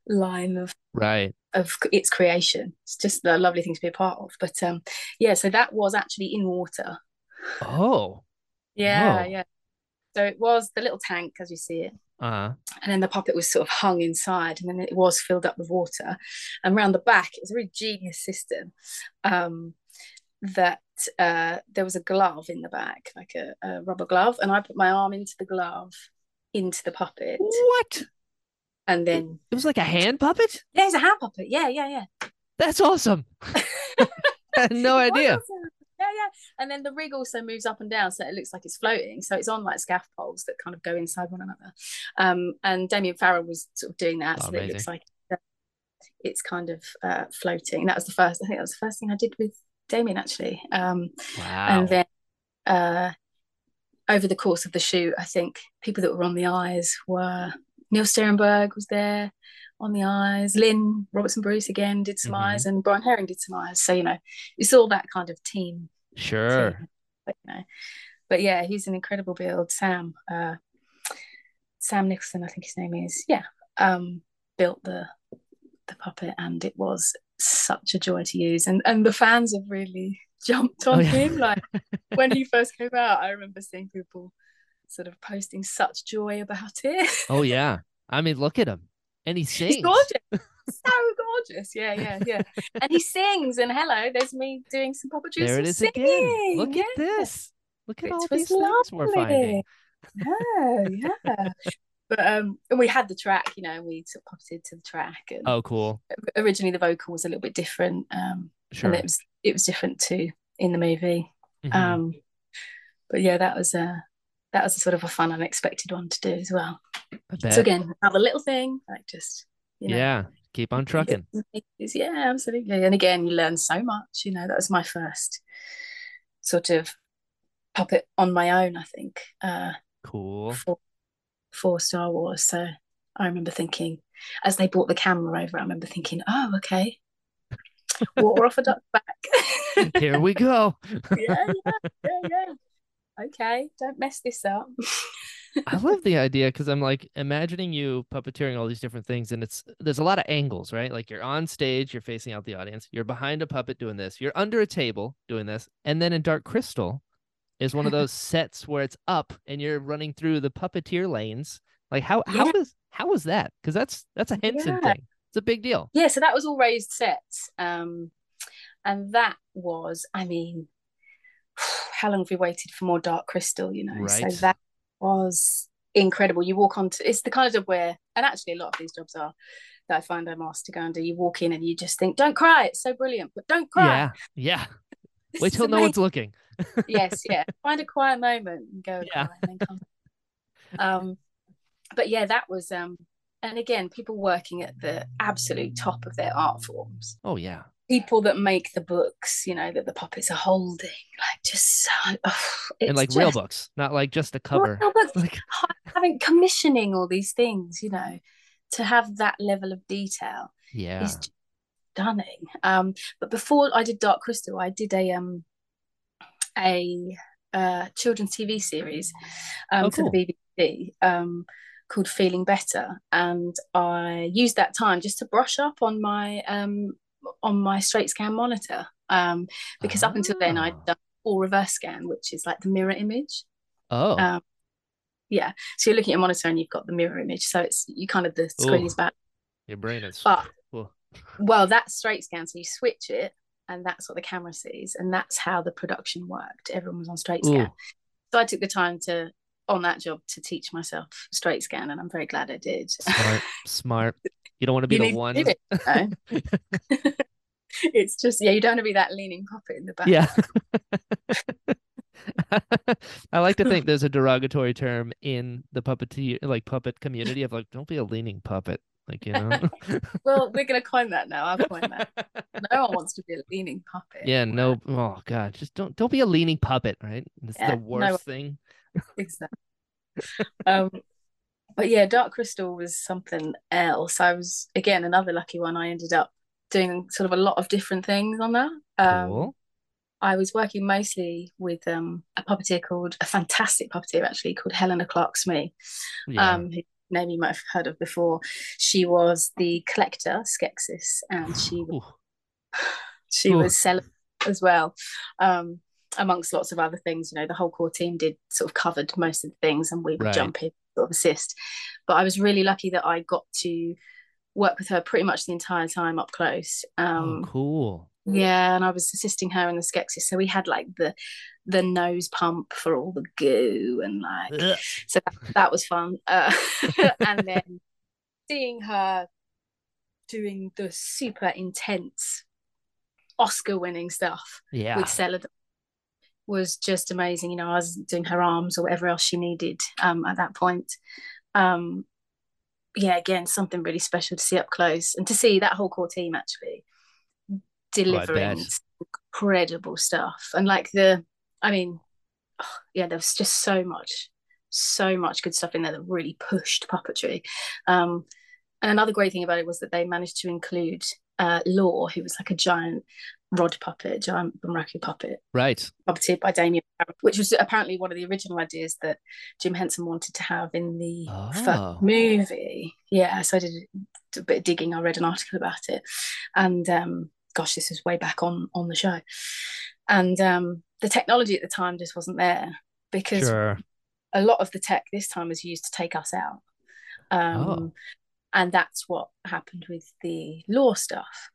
line of Right. Of its creation it's just a lovely thing to be a part of but um yeah so that was actually in water Oh. yeah Whoa. yeah so it was the little tank as you see it Uh. and then the puppet was sort of hung inside and then it was filled up with water and around the back it was a really genius system um, that uh, there was a glove in the back like a, a rubber glove and i put my arm into the glove into the puppet What? And then It was like a hand puppet. Yeah, it's a hand puppet yeah yeah yeah That's awesome. I had no idea. awesome. Yeah, yeah. And then the rig also moves up and down, so it looks like it's floating. So it's on like scaffolds that kind of go inside one another. Um, and Damian Farrow was sort of doing that, Oh, so that it looks like uh, it's kind of uh, floating. That was the first. I think that was the first thing I did with Damian actually. Um, Wow. and then uh, over the course of the shoot, I think people that were on the eyes were Neil Sterenberg was there on the eyes. Lynn Robertson Bruce again did some Mhm. eyes, and Brian Herring did some eyes. So you know, it's all that kind of team. Sure. team, but, you know. but yeah, he's an incredible build. Sam, uh, Sam Nicholson, I think his name is. Yeah, um, built the the puppet, and it was such a joy to use. And and the fans have really jumped on Oh, yeah. him. Like when he first came out, I remember seeing people sort of posting such joy about it. Oh yeah. I mean, look at him, and he sings. He's gorgeous. so gorgeous. Yeah, yeah, yeah. And he sings. And hello, there's me doing some puppetry. There it is singing. again. Look yeah. at this. Look at It all these things we're finding. lovely. Yeah, yeah. But um, and we had the track, you know, we sort of puppeted to the track. And Oh, cool. originally the vocal was a little bit different, um, Sure. and it was it was different too in the movie. Mhm. Um, but yeah, that was a that was a sort of a fun, unexpected one to do as well. So again, another little thing, like just you know, yeah. Keep on trucking. Yeah, absolutely. And again, you learn so much. You know, that was my first sort of puppet on my own, I think, uh, Cool. for, for Star Wars. So I remember thinking, as they brought the camera over, I remember thinking, oh, okay. Water off a duck's back. Here we go. yeah, yeah, yeah, yeah. Okay, don't mess this up. I love the idea because I'm like imagining you puppeteering all these different things, and it's there's a lot of angles, right? Like you're on stage, you're facing out the audience, you're behind a puppet doing this, you're under a table doing this, and then in Dark Crystal is one of those sets where it's up and you're running through the puppeteer lanes. Like how how Yeah. is how is that? Because that's that's a Henson Yeah. thing. It's a big deal. yeah, so that was all raised sets. Um, and that was, I mean, how long have we waited for more Dark Crystal, you know? Right. So that was incredible. You walk on to it's the kind of job where, and actually a lot of these jobs are that I find I'm asked to go and do. You walk in and you just think, don't cry, it's so brilliant, but don't cry. Yeah, yeah. Wait till no one's looking. yes, yeah. Find a quiet moment and go Yeah. and then come. Um, but yeah, that was um, and again, people working at the absolute top of their art forms. Oh yeah. People that make the books, you know, that the puppets are holding, like just so, oh, and it's like real books, not like just a cover. no, but Like having commissioning all these things, you know, to have that level of detail yeah. is just stunning. Um, but before I did Dark Crystal, I did a um a uh children's TV series um Oh, for the BBC um called Feeling Better, and I used that time just to brush up on my um on my straight scan monitor um because up until then Ah. I'd done all reverse scan, which is like the mirror image. Oh. Um, yeah, so you're looking at your monitor and you've got the mirror image, so it's you kind of the screen Ooh. is back. Your brain is. But-. Well, that's straight scan, so you switch it, and that's what the camera sees, and that's how the production worked. Everyone was on straight scan, Ooh. so I took the time to on that job to teach myself straight scan, and I'm very glad I did. Smart. Smart. You don't want to be You the one. it, it's just yeah, you don't want to be that leaning puppet in the back. Yeah. I like to think there's a derogatory term in the puppeteer like puppet community of like don't be a leaning puppet. Like, you know. Well, we're gonna coin that now. I'll coin that. No one wants to be a leaning puppet. yeah, no oh god, just don't don't be a leaning puppet, right? It's Yeah, the no. worst thing. exactly. um, but yeah, Dark Crystal was something else. I was again another lucky one. I ended up doing sort of a lot of different things on that. Um, Cool. I was working mostly with um, a puppeteer called a fantastic puppeteer actually called Helena Clark Smee, Yeah. um, who name you might have heard of before. She was the collector Skeksis, and she Ooh. she Ooh. was selling as well um amongst lots of other things you know the whole core team did sort of covered most of the things and we would Right. jump in sort of assist but i was really lucky that i got to work with her pretty much the entire time up close um oh, cool. yeah and i was assisting her in the skeksis so we had like the the nose pump for all the goo and like Ugh. so that, that was fun uh, and then seeing her doing the super intense oscar winning stuff Yeah. with Seladon was just amazing you know i was doing her arms or whatever else she needed um at that point um yeah again something really special to see up close and to see that whole core team actually delivering bet. incredible stuff and like the i mean oh, yeah there was just so much so much good stuff in there that really pushed puppetry. Um, and another great thing about it was that they managed to include uh, Lore, who was like a giant rod puppet, giant Bunraku puppet, Right. puppeteered by Damian, which was apparently one of the original ideas that Jim Henson wanted to have in the Oh. first movie. Yeah, so I did a bit of digging. I read an article about it, and um, gosh, this was way back on on the show, and um, the technology at the time just wasn't there because Sure. a lot of the tech this time was used to take us out. Um, Oh. And that's what happened with the Lore stuff.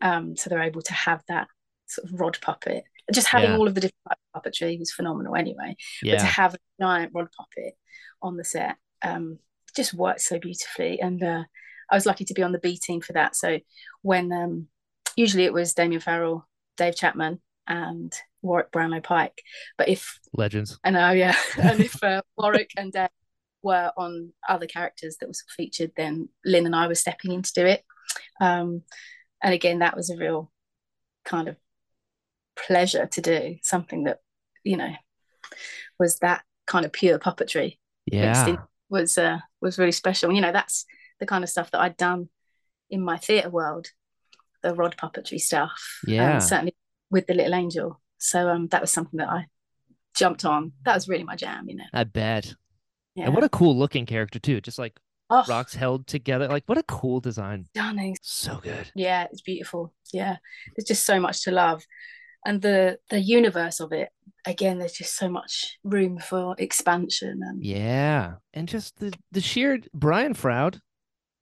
Um, so they're able to have that sort of rod puppet. Just having Yeah. all of the different types of puppetry was phenomenal anyway. But to have a giant rod puppet on the set um, just worked so beautifully. And uh, I was lucky to be on the B team for that. So when um, usually it was Damian Farrow, Dave Chapman, and Warrick Brownlow Pike. But if Legends. I know, yeah. and if uh, Warrick and Dave were on other characters that was featured, then Lynn and I were stepping in to do it. Um, and again, that was a real kind of pleasure to do something that, you know, was that kind of pure puppetry Yeah. was uh, was really special. You know, that's the kind of stuff that I'd done in my theatre world, the rod puppetry stuff. um, Yeah. certainly with the Little Angel. So um, that was something that I jumped on. That was really my jam. You know. I bet. Yeah. And what a cool looking character too. Just like oh, rocks held together. Like what a cool design. stunning. So good. Yeah, it's beautiful. Yeah, there's just so much to love, and the the universe of it. Again, there's just so much room for expansion and Yeah. And just the the sheer Brian Froud.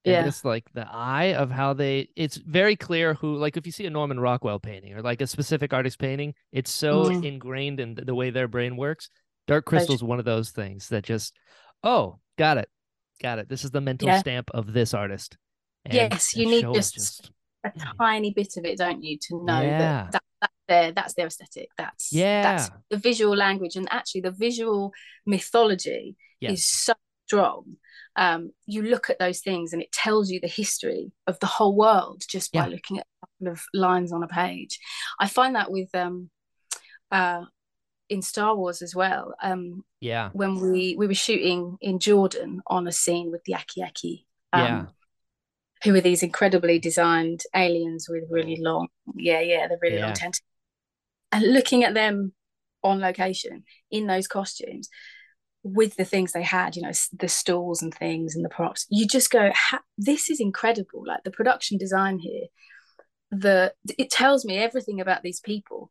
Yeah. just like the eye of how they it's very clear who like if you see a Norman Rockwell painting or like a specific artist painting, it's so Mm. ingrained in the way their brain works. Dark Totally. Crystal's one of those things that just oh, got it. Got it. This is the mental Yeah. stamp of this artist. And Yes, you need is just a tiny bit of it, don't you, to know Yeah. that, that that's their that's their aesthetic. That's yeah. that's the visual language, and actually the visual mythology Yes. is so strong. Um, you look at those things, and it tells you the history of the whole world just by Yeah. looking at a couple of lines on a page. I find that with um, uh, in Star Wars as well. Um, yeah. when we we were shooting in Jordan on a scene with the Aki Aki. Um, Yeah. Who are these incredibly designed aliens with really long, yeah, yeah, they're really Yeah. long tentacles. And looking at them on location in those costumes with the things they had, you know, the stalls and things and the props, you just go, this is incredible. Like the production design here, the it tells me everything about these people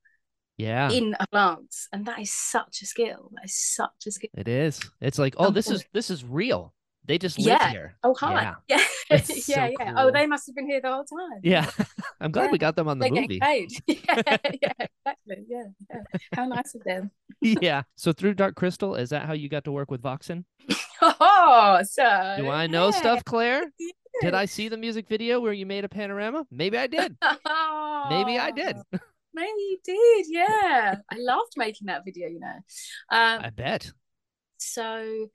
Yeah. in advance and that is such a skill. That is such a skill. It is. It's like, oh, this Um, is this is real. They just live Yeah. here. Oh hi. Yeah. Yeah. Yeah, so yeah. cool. Oh, they must have been here the whole time. Yeah. I'm glad Yeah. we got them on the They're movie. paid. yeah, yeah, exactly. Yeah, yeah. How nice of them. yeah. So through Dark Crystal, is that how you got to work with Voxen? Oh, so Do I know stuff, Claire? Did I see the music video where you made a panorama? Maybe I did. Maybe I did. Maybe you did. Yeah, I loved making that video. You know, um, I bet. so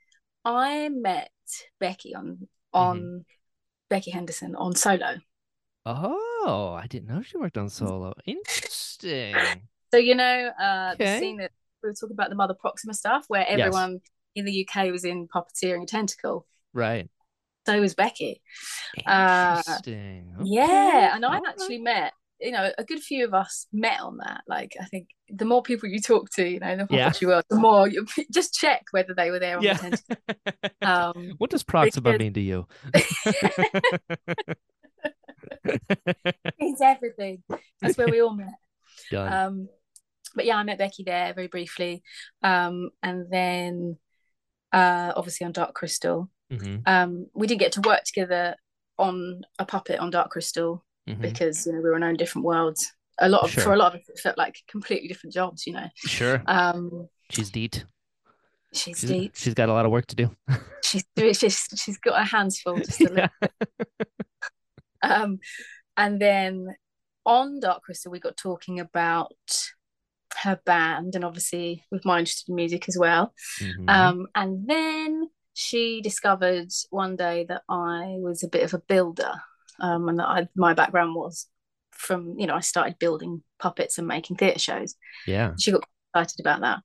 I met Becky on on Mm-hmm. Becky Henderson on Solo. Oh, I didn't know she worked on solo. Interesting. So you know, uh, Okay. the scene that we were talking about the Mother Proxima stuff, where Yes. everyone in the UK was in puppeteering a tentacle. right. So was Becky. Uh, Interesting. Yeah, and I All actually met. You know, a good few of us met on that. Like, I think the more people you talk to, you know, the Yeah. puppetry world, the more you just check whether they were there on Yeah. the. Um, what does Proxima mean to you? it's everything. That's where we all met. Done. Um, but yeah, I met Becky there very briefly, um, and then uh, obviously on Dark Crystal. Mhm, Um, we didn't get to work together on a puppet on Dark Crystal mhm. because you know we were in our own different worlds. A lot of for a lot of it felt like completely different jobs. You know, Sure. um, She's deep. she's She's, deep. she's got a lot of work to do. She's. She's she's got her hands full. Just a little. Yeah. Um, and then on Dark Crystal, we got talking about her band, and obviously with my interest in music as well. Mhm. Um, and then she discovered one day that I was a bit of a builder, um, and that I, my background was from you know I started building puppets and making theatre shows. yeah. She got excited about that.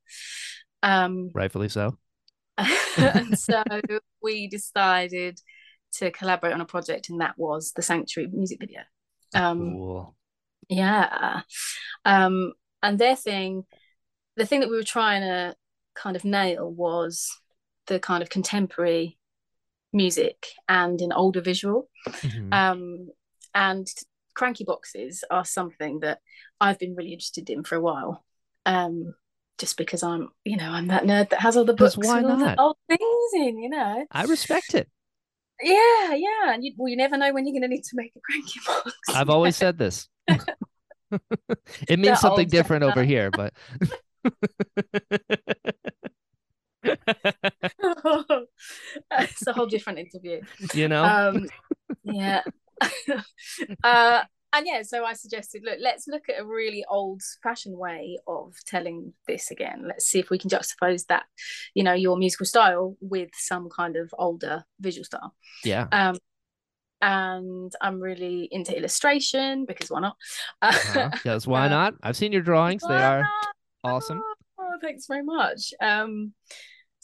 Um, Rightfully so. and so we decided to collaborate on a project, and that was the Sanctuary music video. Um, Cool. yeah. Um, and their thing, the thing that we were trying to kind of nail was the kind of contemporary music and an older visual. Mhm. Um, and crankie boxes are something that I've been really interested in for a while. Um, just because I'm, you know, I'm that nerd that has all the books why with all not? the old things in, you know. I respect it. Yeah, yeah. And you, well, you never know when you're going to need to make a crankie box. I've always said this. it means The something different over here, but it's a whole different interview. you know, Um, yeah. uh, and yeah, so I suggested, look, let's look at a really old-fashioned way of telling this again. Let's see if we can juxtapose that, you know, your musical style with some kind of older visual style. yeah. Um, and I'm really into illustration because why not? Uh-huh. Yes, why Uh, not? I've seen your drawings. They are not? awesome. Oh, thanks very much. Um,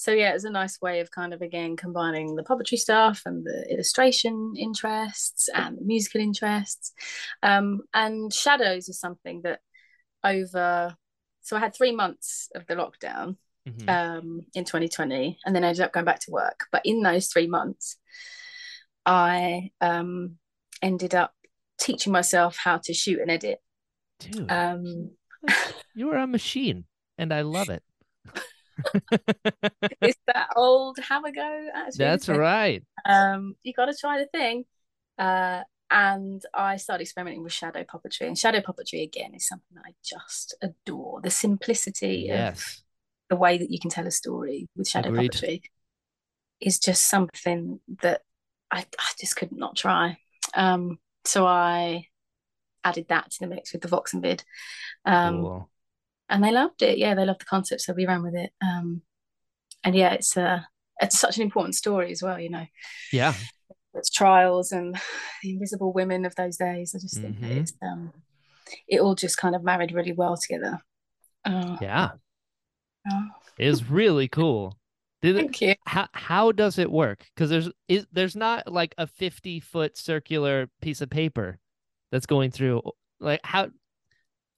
so yeah, it's a nice way of kind of again combining the puppetry stuff and the illustration interests and the musical interests. Um, and shadows is something that over so I had three months of the lockdown Mhm. um, in 2020 and then I ended up going back to work. But in those three months, I um, ended up teaching myself how to shoot and edit. Dude, Um, you are a machine, and I love it. it's that old have a go attitude. That's right. Um, you got to try the thing. Uh, and I started experimenting with shadow puppetry. And shadow puppetry, again, is something that I just adore. The simplicity of Yes. the way that you can tell a story with shadow Agreed. puppetry is just something that I, I just could not try. Um, so I added that to the mix with the Vox and Vid. Um, Cool. And they loved it. Yeah, they loved the concept, so we ran with it. Um, and yeah, it's uh, it's such an important story as well. You know, Yeah. it's trials and the invisible women of those days. I just think Mhm. it's um, it all just kind of married really well together. Uh, Yeah. oh, It is really cool. Did it, thank you. how how does it work? Because there's is there's not like a 50 foot circular piece of paper that's going through. Like how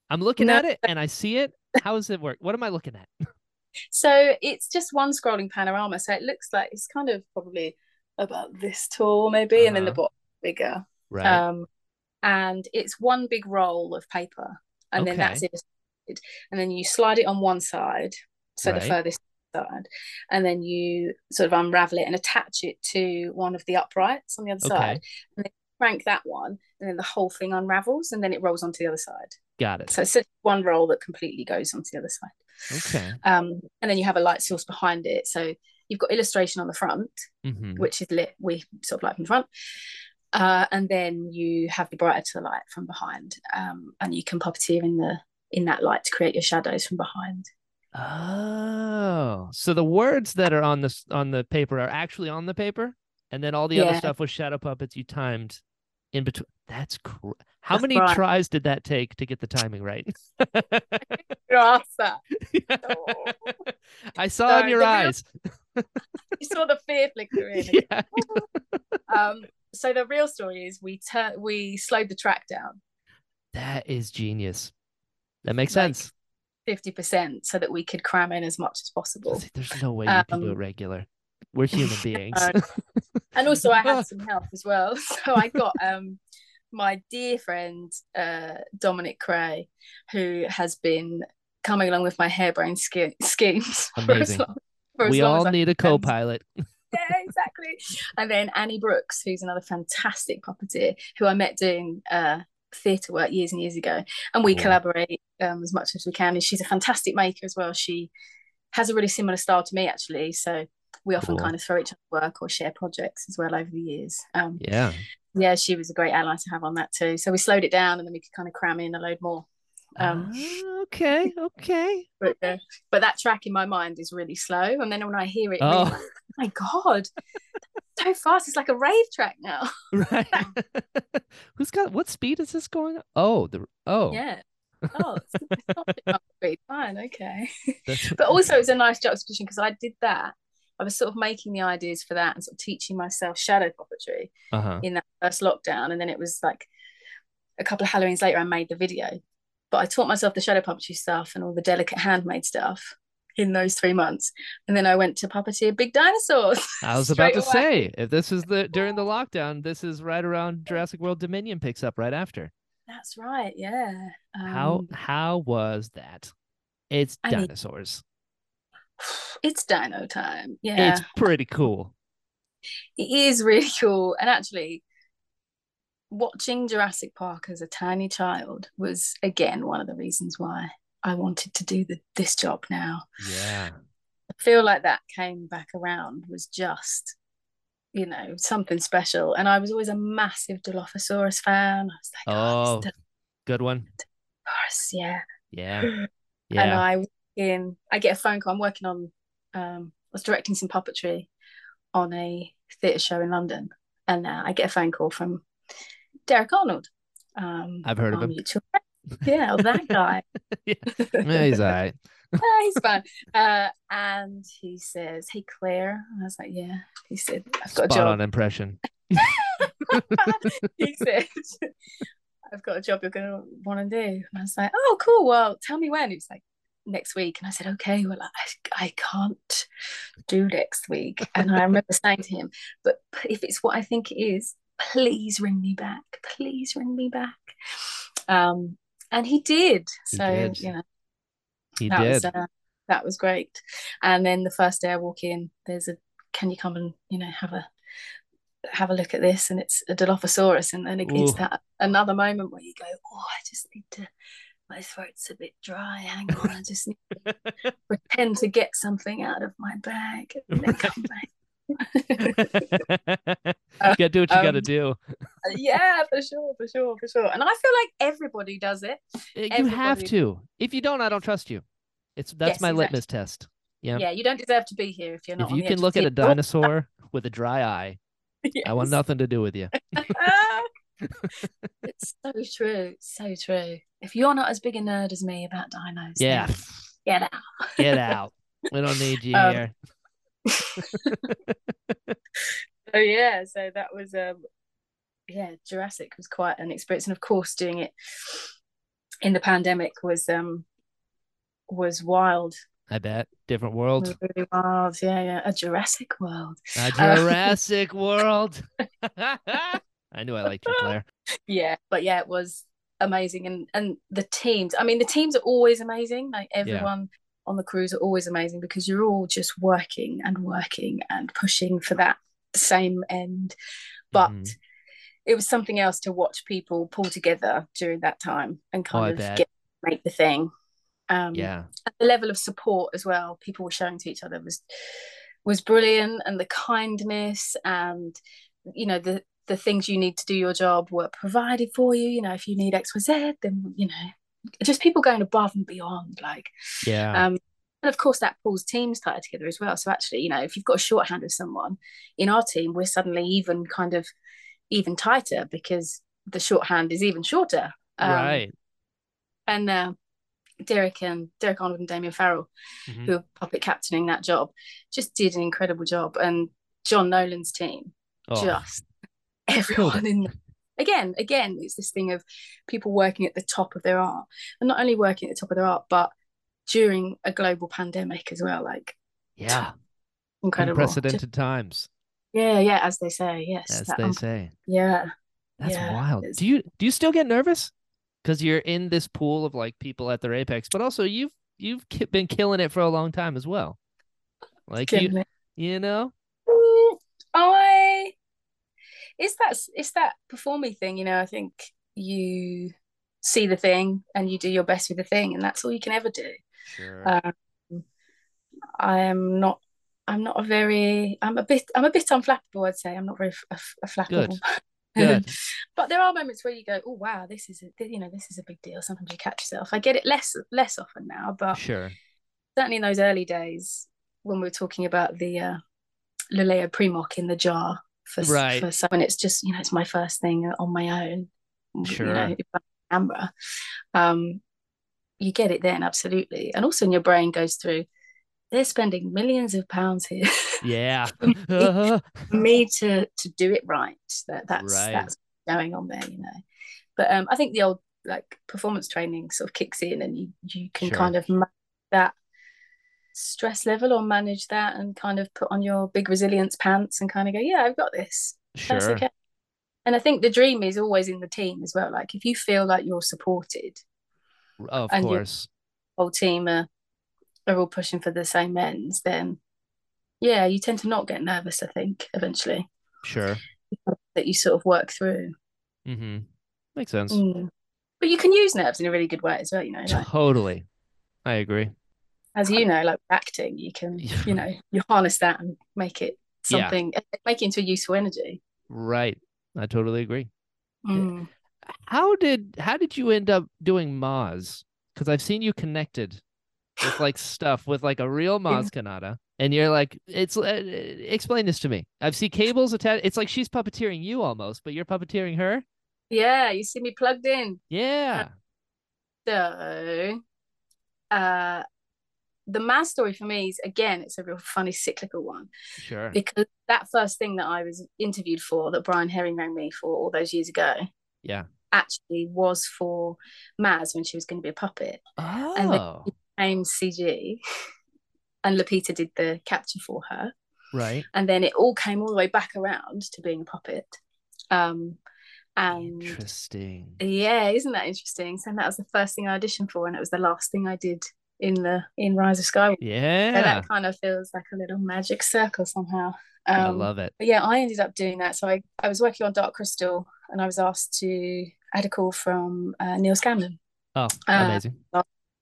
I'm looking No. at it and I see it. How does it work? What am I looking at? So it's just one scrolling panorama. So it looks like it's kind of probably about this tall, maybe, and then the Uh-huh. bottom bigger. Right. Um, and it's one big roll of paper, and then that's it. And then you slide it on one side, so the furthest side, and then you sort of unravel it and attach it to one of the uprights on the other Okay. side, and then crank that one, and then the whole thing unravels, and then it rolls onto the other side. Got it. So it's one roll that completely goes onto the other side. Okay. Um, and then you have a light source behind it. So you've got illustration on the front, hmm which is lit, we sort of light from the front. Uh, and then you have the brighter to the light from behind. Um, and you can puppeteer in the in that light to create your shadows from behind. Oh, so the words that are on this on the paper are actually on the paper, and then all the other stuff with shadow puppets you timed in between. That's cr- how That's many right. tries did that take to get the timing right? Grass that. I saw No, in your the real- eyes. You saw the fear flicker in. yeah. Um, so the real story is we tur- we slowed the track down That is genius. That makes Like, sense. fifty percent so that we could cram in as much as possible. There's no way you can do it Um, regular. We're human beings. Uh, and also I had some help as well. So I got um my dear friend uh Dominic Cray, who has been coming along with my harebrained ske- schemes. for as Amazing. long- we all need a co-pilot. Yeah, exactly. And then Annie Brooks, who's another fantastic puppeteer, who I met doing uh theatre work years and years ago, and we collaborate um, as much as we can. And she's a fantastic maker as well. She has a really similar style to me, actually. So we often Cool. kind of throw each other work or share projects as well over the years. Um, Yeah. yeah, she was a great ally to have on that too. So we slowed it down, and then we could kind of cram in a load more. Um, Ah, okay. Okay. but, uh, but that track in my mind is really slow, and then when I hear it, Oh. oh my god, so fast! It's like a rave track now. Right. Who's got what speed is this going? Oh, the oh. Yeah. Oh, it's, not. Okay. That's, But also, it's a nice juxtaposition because I did that. I was sort of making the ideas for that and sort of teaching myself shadow puppetry Uh-huh. in that first lockdown. And then it was like a couple of Halloweens later, I made the video. But I taught myself the shadow puppetry stuff and all the delicate handmade stuff in those three months. And then I went to puppeteer big dinosaurs. I was about to away. say, if this is the during the lockdown, this is right around Jurassic World Dominion picks up right after. That's right. Yeah. how Um, how was that? It's dinosaurs. It's dino time. Yeah. It's pretty cool. it is really cool. And actually, watching Jurassic Park as a tiny child was again one of the reasons why I wanted to do the, this job now. Yeah. I feel like that came back around was just, you know, something special. And I was always a massive Dilophosaurus fan. I was like, oh, Oh, good one. Dilophosaurus, yeah. Yeah. And Yeah. I walk in, I get a phone call. I'm working on, um, I was directing some puppetry on a theatre show in London, and uh, I get a phone call from Derek Arnold. Um, I've heard of him. Yeah, that guy. Yeah, he's all right. yeah, he's fun. Uh, and he says, "Hey, Claire." And I was like, "Yeah." He said, "I've got Spot a job." on impression. he said, I've got a job you're going to want to do. And I was like, oh, cool. Well, tell me when. He was like, next week. And I said, okay, well, I, I can't do next week. And I remember saying to him, but if it's what I think it is, please ring me back. Please ring me back. Um, and he did. He So, did. you know, He that did. was uh, that was great. And then the first day I walk in, there's a can you come and you know have a have a look at this? And it's a Dilophosaurus, and then it it's that another moment where you go, oh, I just need to. My throat's a bit dry. Hang on, I just need to pretend to get something out of my bag and then come back. you gotta do what you gotta um, do. yeah, for sure, for sure, for sure. And I feel like everybody does it. Uh, You have to. If you don't, I don't trust you. It's that's Yes, my exactly. litmus test. Yeah. Yeah, you don't deserve to be here if you're not. if you can look at a dinosaur with a dry eye, I want nothing to do with you. It's so true, so true. If you're not as big a nerd as me about dinos, Yeah. get out. Get out. We don't need you Um, here. So yeah, so that was um, yeah, Jurassic was quite an experience, and of course, doing it in the pandemic was um was wild, I bet. Different world. really wild. Yeah, yeah, a Jurassic World. A Uh, Jurassic World. I knew I liked you, Claire. yeah but yeah it was amazing and and the teams i mean the teams are always amazing like everyone on the cruise are always amazing because you're all just working and working and pushing for that same end but Mhm. it was something else to watch people pull together during that time and Oh, kind of get make the thing um Yeah. the level of support as well people were showing to each other was was brilliant and the kindness and you know the the things you need to do your job were provided for you you know if you need xyz then you know just people going above and beyond like Yeah. um and of course that pulls teams tighter together as well so actually you know if you've got a shorthand of someone in our team we're suddenly even kind of even tighter because the shorthand is even shorter um, right. and uh, Derek and Derek Arnold and Damian Farrow, Mhm. who are puppet captaining that job, just did an incredible job. And John Nolan's team, Oh, just everyone in again, again, it's this thing of people working at the top of their art, and not only working at the top of their art, but during a global pandemic as well. Like yeah. incredible. Just- Unprecedented times, yeah, yeah, as they say, yes. as that they un- say. yeah, That's Yeah, wild. Do you do you still get nervous? Because you're in this pool of like people at their apex, but also you've you've ki- been killing it for a long time as well. Like you, Genuinely. you know, Mm, I it's that it's that performing thing, you know. I think you see the thing and you do your best with the thing, and that's all you can ever do. sure. Um, I am not. I'm not a very. I'm a bit. I'm a bit unflappable. I'd say I'm not very f- a, f- a flappable. Good. but there are moments where you go, "Oh wow, this is a, you know this is a big deal." Sometimes you catch yourself. I get it less less often now, but sure. certainly in those early days when we were talking about the uh, Leleo Primoc in the jar for Right. for someone, it's just you know it's my first thing on my own. you Sure. know, camera, um, you get it then absolutely, and also in your brain goes through they're spending millions of pounds here Yeah. for me to to do it right. That that's Right. that's going on there, you know. But um, I think the old like performance training sort of kicks in, and you you can Sure. kind of that stress level or manage that, and kind of put on your big resilience pants and kind of go, yeah, I've got this. That's okay. And I think the dream is always in the team as well. Like if you feel like you're supported, Of And course. whole team are, are all pushing for the same ends, then yeah, you tend to not get nervous, I think, eventually. Sure. That you sort of work through. Mm-hmm. Makes sense. Mm. But you can use nerves in a really good way as well, you know, like Totally. I agree. As you know, like acting, you can, you know, you harness that and make it Yeah. something make it into a useful energy. Right. I totally agree. Mm. How did how did you end up doing Maz? Because I've seen you connected with like stuff with like a real Maz Kanata, and you're like, it's uh, explain this to me. I've seen cables attached. It's like she's puppeteering you almost, but you're puppeteering her. Yeah, you see me plugged in. Yeah. So, uh, the Maz story for me is again, it's a real funny cyclical one Sure. because that first thing that I was interviewed for, that Brian Herring rang me for all those years ago, Yeah. actually was for Maz when she was going to be a puppet. And then Oh. came CG, and Lupita did the capture for her, Right. and then it all came all the way back around to being a puppet. Um, and Interesting. Yeah, isn't that interesting? So that was the first thing I auditioned for, and it was the last thing I did in the in Rise of Skywalker. So Yeah. that kind of feels like a little magic circle somehow. I Um, love it. but yeah, I ended up doing that. So I, I was working on Dark Crystal, and I was asked to. I had a call from uh, Neal Scanlan. Oh, uh, amazing.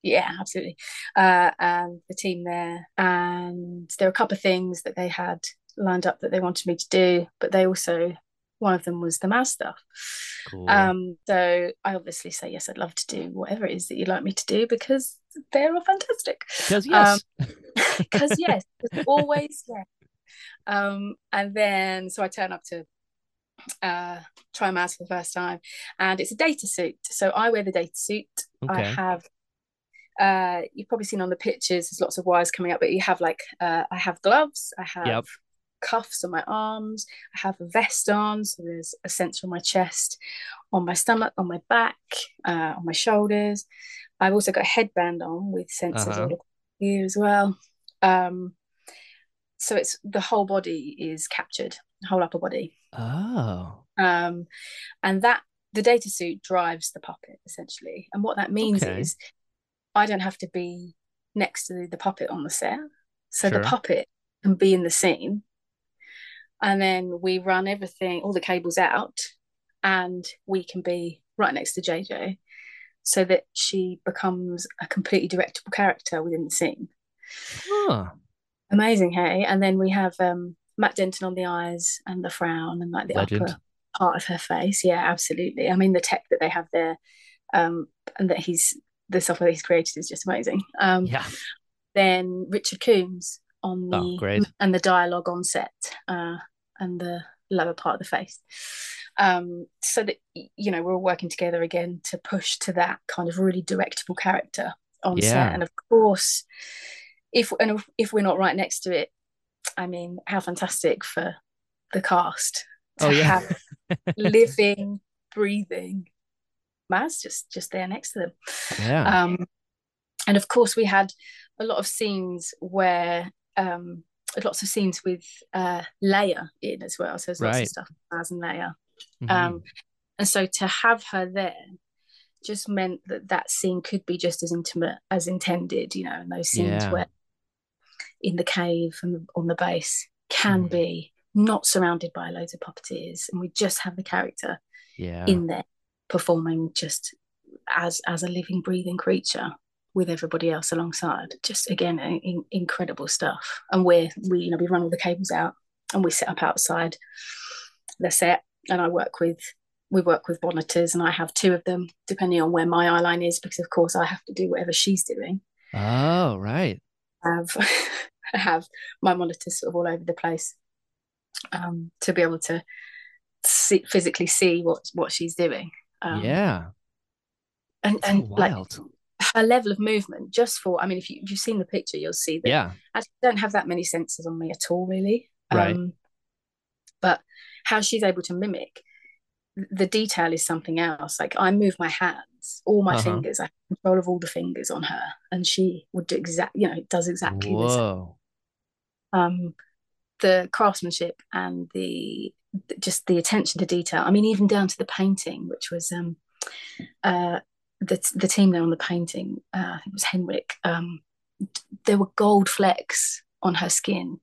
Yeah, absolutely. Uh, and the team there, and there were a couple of things that they had lined up that they wanted me to do, but they also one of them was the Maz stuff. Cool. Um, so I obviously say yes, I'd love to do whatever it is that you'd like me to do because they're all fantastic. Because yes. Because yes, there's always yes. Um, and then so I turn up to uh try Maz for the first time, and it's a data suit. So I wear the data suit. I have uh you've probably seen on the pictures there's lots of wires coming up, but you have like uh I have gloves, I have Yep. Cuffs on my arms, I have a vest on, so there's a sensor on my chest, on my stomach, on my back, uh, on my shoulders. I've also got a headband on with sensors Uh-huh. all here as well. Um, so it's the whole body is captured, whole upper body. Oh. Um, and that the data suit drives the puppet essentially. And what that means Okay. is I don't have to be next to the, the puppet on the set. So Sure. the puppet can be in the scene. And then we run everything, all the cables out, and we can be right next to JJ so that she becomes a completely directable character within the scene. Huh. Amazing, hey? And then we have um, Matt Denton on the eyes and the frown and like the Legend. upper part of her face. Yeah, absolutely. I mean, the tech that they have there, um, and that he's the software that he's created is just amazing. Um, Yeah. Then Richard Coombs on the Oh, and the dialogue on set, uh, and the lower part of the face. Um, so that you know we're all working together again to push to that kind of really directable character on Yeah. set. And of course, if and if, we're not right next to it, I mean, how fantastic for the cast to Oh, yeah. have living, breathing Maz just just there next to them. Yeah. Um, and of course, we had a lot of scenes where um, lots of scenes with uh, Leia in as well. So there's lots of stuff with Maz and Leia. Mhm. Um, and so to have her there just meant that that scene could be just as intimate as intended, you know, and those scenes Yeah. where in the cave and on the base can Mhm. be not surrounded by loads of puppeteers and we just have the character yeah. in there performing just as as a living breathing creature with everybody else alongside just again in, incredible stuff and we're we you know we run all the cables out and we set up outside the set and i work with we work with monitors and i have two of them depending on where my eye line is because of course i have to do whatever she's doing oh, right. I have I have my monitors sort of all over the place um, to be able to see, physically see what what she's doing. Um, yeah. and So and like wild. Her level of movement just for i mean if, you, if you've seen the picture you'll see that Yeah. I don't have that many sensors on me at all, really. Right. Um, but how she's able to mimic the detail is something else. Like I move my hands, all my Uh-huh. fingers, I have control of all the fingers on her, and she would do exactly you know, does exactly the same. Whoa. Um, the craftsmanship and the just the attention to detail. I mean, even down to the painting, which was um, uh, the the team there on the painting. Uh, I think it was Henrik. Um, there were gold flecks on her skin.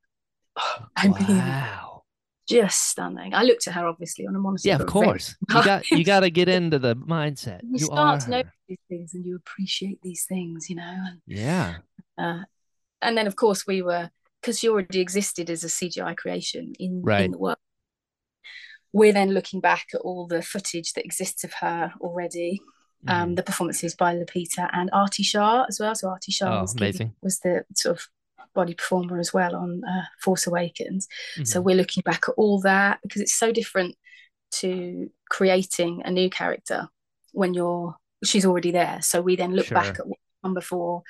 Oh, I mean, Wow. just stunning. I looked at her obviously on a monitor. Yeah, of course. You got you got to get into the mindset. You, You, start to know her. these things and you appreciate these things, you know. And, Yeah. uh, and then of course we were because she already existed as a CGI creation in, Right. in the work. We're then looking back at all the footage that exists of her already, um, Mhm. the performances by Lupita and Arti Shah as well. So Arti Shah Oh, was, amazing. was the sort of body performer as well on uh, Force Awakens. So Mhm. we're looking back at all that because it's so different to creating a new character when you're she's already there. So we then look back Sure. at what's come before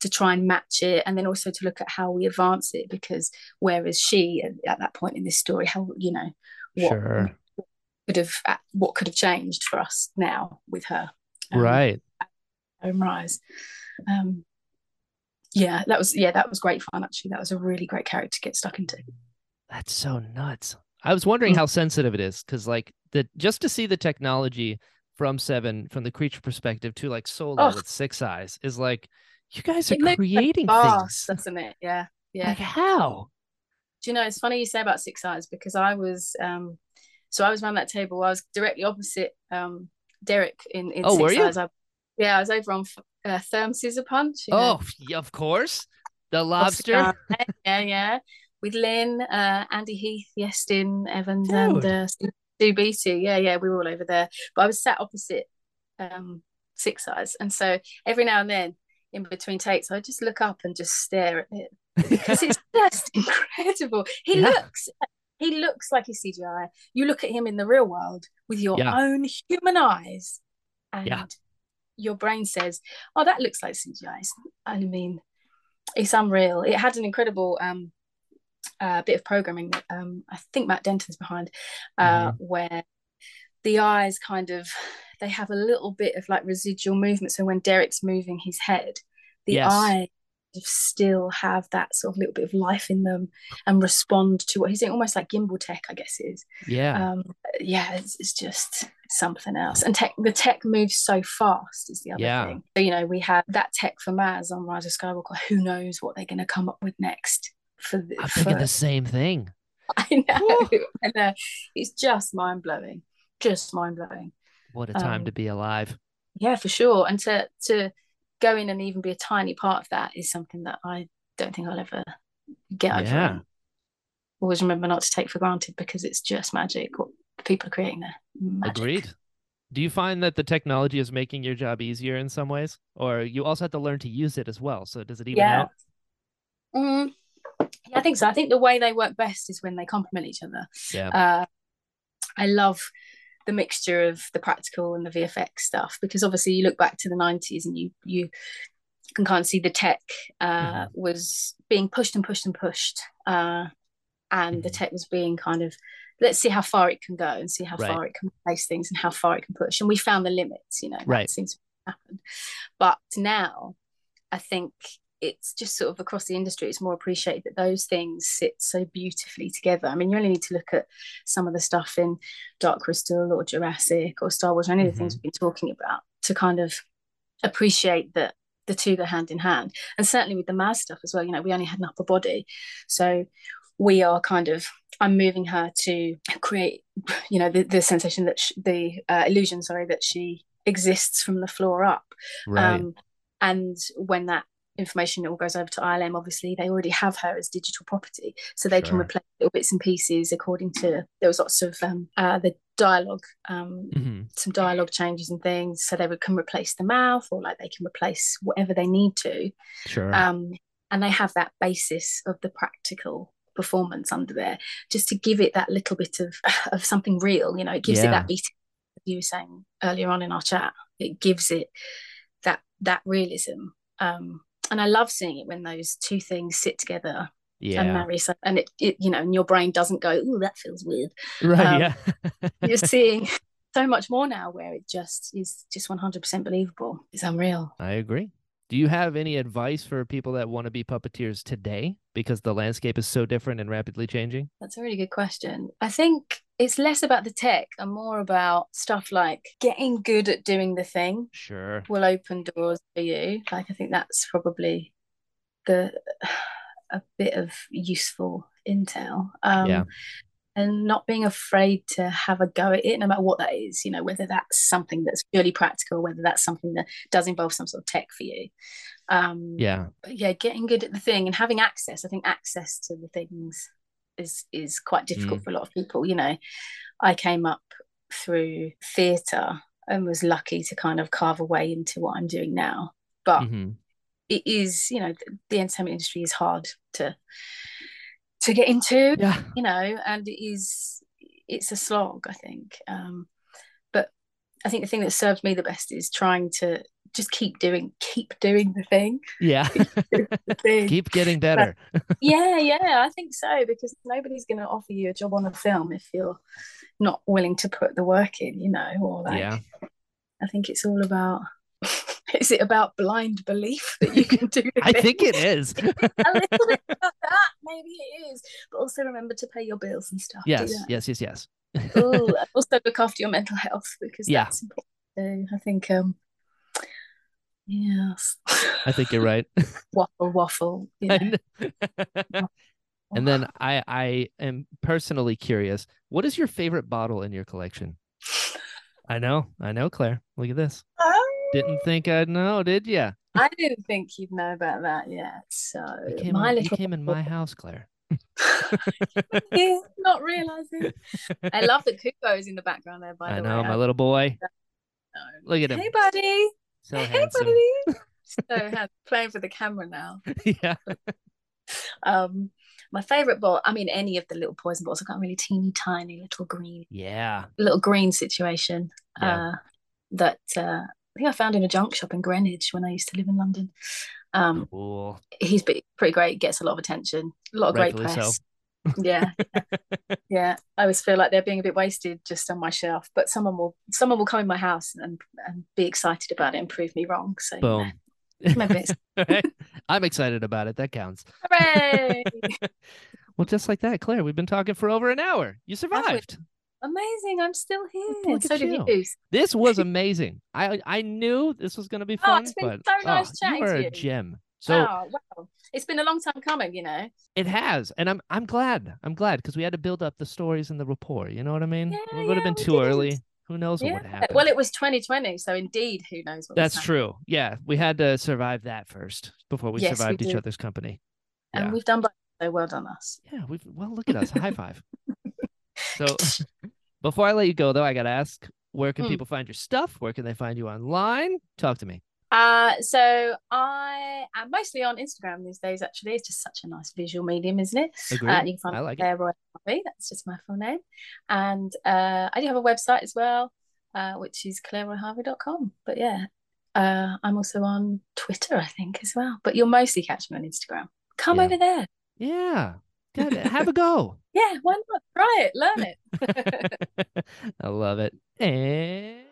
to try and match it and then also to look at how we advance it because whereas she at, at that point in this story how you know what Sure. could have what could have changed for us now with her um, Right. home rise um yeah that was yeah that was great fun actually that was a really great character to get stuck into That's so nuts. I was wondering Mm. how sensitive it is because, like, the just to see the technology from Seven, from the creature perspective, to like Solo Oh. with Six Eyes, is like you guys are It moves creating fast, things. doesn't it yeah yeah Like how? do you know it's funny you say about six eyes because i was um so i was around that table i was directly opposite um derek in in Oh, six were you? eyes I, yeah i was over on uh, Therm Scissorpunch Oh, know, of course. The lobster. Yeah yeah with lynn uh andy heath Iestyn Evans Dude. and uh Stu beatty yeah yeah we were all over there but i was sat opposite um six eyes and so every now and then in between takes i just look up and just stare at it because it's just incredible. He Yeah. looks he looks like he's CGI. You look at him in the real world with your Yeah. own human eyes, and Yeah. your brain says, "Oh, that looks like CGI." I mean, it's unreal. It had an incredible um, uh, bit of programming that um, I think Matt Denton's behind, uh, Mm-hmm. where the eyes kind of they have a little bit of like residual movement. So when Derek's moving his head, the Yes. eyes still have that sort of little bit of life in them and respond to what he's doing, almost like gimbal tech, I guess is yeah. Um, yeah, it's, it's just something else. And tech, the tech moves so fast is the other Yeah. thing. So, you know, we have that tech for Maz on Rise of Skywalker. Who knows what they're going to come up with next for the, I'm for, thinking the same thing. I know. I know. It's just mind blowing. Just mind blowing. What a time Um, to be alive. Yeah, for sure. And to to go in and even be a tiny part of that is something that I don't think I'll ever get over. Yeah. Always remember not to take for granted because it's just magic what people are creating there. Magic. Agreed. Do you find that the technology is making your job easier in some ways, or you also have to learn to use it as well? So does it even Yeah. out? Mm, yeah, I think so. I think the way they work best is when they complement each other. Yeah. Uh, I love the mixture of the practical and the VFX stuff because obviously you look back to the 90s and you you can kind of see the tech uh, Mhm. was being pushed and pushed and pushed uh, and the Mhm. tech was being kind of let's see how far it can go and see how Right. far it can replace things and how far it can push and we found the limits you know that Right. seems to happen but now I think it's just sort of across the industry it's more appreciated that those things sit so beautifully together. I mean you only need to look at some of the stuff in dark crystal or jurassic or star wars or any of the things we've been talking about to kind of appreciate that the two go hand in hand. And certainly with the maz stuff as well you know we only had an upper body. So we are kind of i'm moving her to create you know the, the sensation that sh- the uh, illusion sorry that she exists from the floor up. Right. um, and when that information all goes over to ILM, obviously they already have her as digital property, so they can replace little bits and pieces according to. There was lots of um, uh, the dialogue, um, hmm some dialogue changes and things, so they would, can replace the mouth or like they can replace whatever they need to, Sure. um, and they have that basis of the practical performance under there, just to give it that little bit of of something real. You know, it gives it that beat. You were saying earlier on in our chat, it gives it that that realism. Um, and I love seeing it when those two things sit together and marry. So, and it, it, you know, and your brain doesn't go, "Oh, that feels weird." Right. Um, yeah. You're seeing so much more now where it just is just 100% believable. It's unreal. I agree. Do you have any advice for people that want to be puppeteers today because the landscape is so different and rapidly changing? That's a really good question. I think it's less about the tech and more about stuff like getting good at doing the thing Sure. will open doors for you. Like I think that's probably the a bit of useful intel. Um, Yeah. And not being afraid to have a go at it, no matter what that is, you know, whether that's something that's purely practical, whether that's something that does involve some sort of tech for you. Um, Yeah. but yeah, getting good at the thing and having access. I think access to the things is is quite difficult for a lot of people. You know, I came up through theatre and was lucky to kind of carve a way into what I'm doing now. But hmm it is, you know, the, the entertainment industry is hard to to get into, Yeah. you know, and it is it's a slog, I think. Um, I think the thing that served me the best is trying to just keep doing keep doing the thing. Yeah. The thing. Keep getting better. yeah, yeah, I think so because nobody's going to offer you a job on a film if you're not willing to put the work in, you know, or like Yeah. I think it's all about is it about blind belief that you can do I thing? think it is. a little bit about that, maybe it is. But also remember to pay your bills and stuff. yes. Yes. Yes. Yes. Ooh, also look after your mental health because Yeah. that's important. I think um yes. I think you're right. waffle waffle. You and then I I am personally curious. What is your favorite bottle in your collection? I know. I know, Claire. Look at this. Didn't think I'd know, did you? I didn't think you'd know about that yet. So You came, my in, you little came in my house, Claire. Yeah, not realizing. I love that Kubo is in the background there. By I the know, way, my little boy. know. Look at him. Hey, buddy. So hey, handsome. buddy. so handsome. playing for the camera now. yeah. Um, my favorite ball. I mean, any of the little poison balls. I've got a really teeny tiny little green, Yeah. little green situation. Yeah. Uh, that uh, I think I found in a junk shop in Greenwich when I used to live in London. Um, Cool. he's pretty, great. Gets a lot of attention. A lot of great Rightfully so. press. yeah yeah i always feel like they're being a bit wasted just on my shelf but someone will someone will come in my house and and be excited about it and prove me wrong so Boom. Right? I'm excited about it. That counts. hooray Well, just like that, Claire, we've been talking for over an hour. You survived. Amazing i'm still here so at did you. you This was amazing. I I knew this was going to be Oh, fun, it's been but so nice oh, chatting you to are a gem. So oh wow it's been a long time coming you know it has, and I'm I'm glad. I'm glad because we had to build up the stories and the rapport. You know what I mean? Yeah, it would have yeah, been we too early. Who knows what yeah would happen? well it was 2020 so indeed who knows what That's true. Yeah, we had to survive that first before we Yes, we survived each did. other's company. and Yeah. we've done both so well done us Yeah, we've well look at us. High five. So before I let you go though, I gotta ask, where can Mm. people find your stuff? Where can they find you online? Talk to me. Uh, so I am mostly on Instagram these days. Actually, it's just such a nice visual medium, isn't it? Agreed. Uh, you can find I like. Claire Roi Harvey. That's just my full name, and uh, I do have a website as well, uh, which is claireroiharvey.com. But yeah, uh, I'm also on Twitter, I think, as well. But you'll mostly catch me on Instagram. Come Yeah. over there. Yeah. Good. Have a go. Yeah, why not? Try it, learn it. I love it. And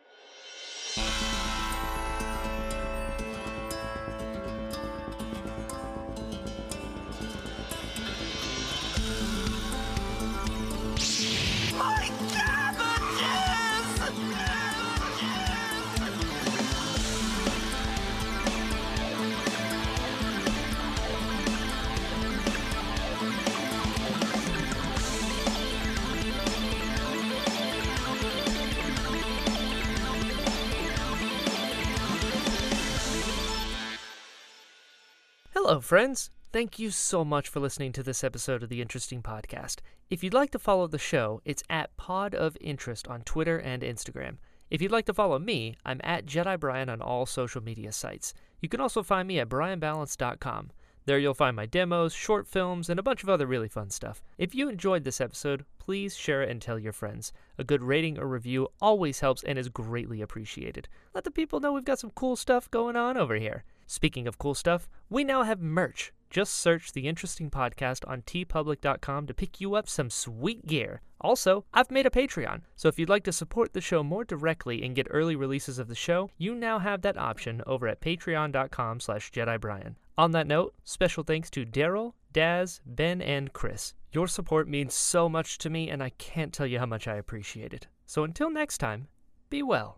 Hello, friends. Thank you so much for listening to this episode of the Interesting Podcast. If you'd like to follow the show, it's at Pod of Interest on Twitter and Instagram. If you'd like to follow me, I'm at Jedi Brian on all social media sites. You can also find me at brianballance.com. There you'll find my demos, short films, and a bunch of other really fun stuff. If you enjoyed this episode, please share it and tell your friends. A good rating or review always helps and is greatly appreciated. Let the people know we've got some cool stuff going on over here. Speaking of cool stuff, we now have merch. Just search the interesting podcast on teepublic.com to pick you up some sweet gear. Also, I've made a Patreon, so if you'd like to support the show more directly and get early releases of the show, you now have that option over at patreon.com slash jedibrian. On that note, special thanks to Daryl, Daz, Ben, and Chris. Your support means so much to me, and I can't tell you how much I appreciate it. So until next time, be well.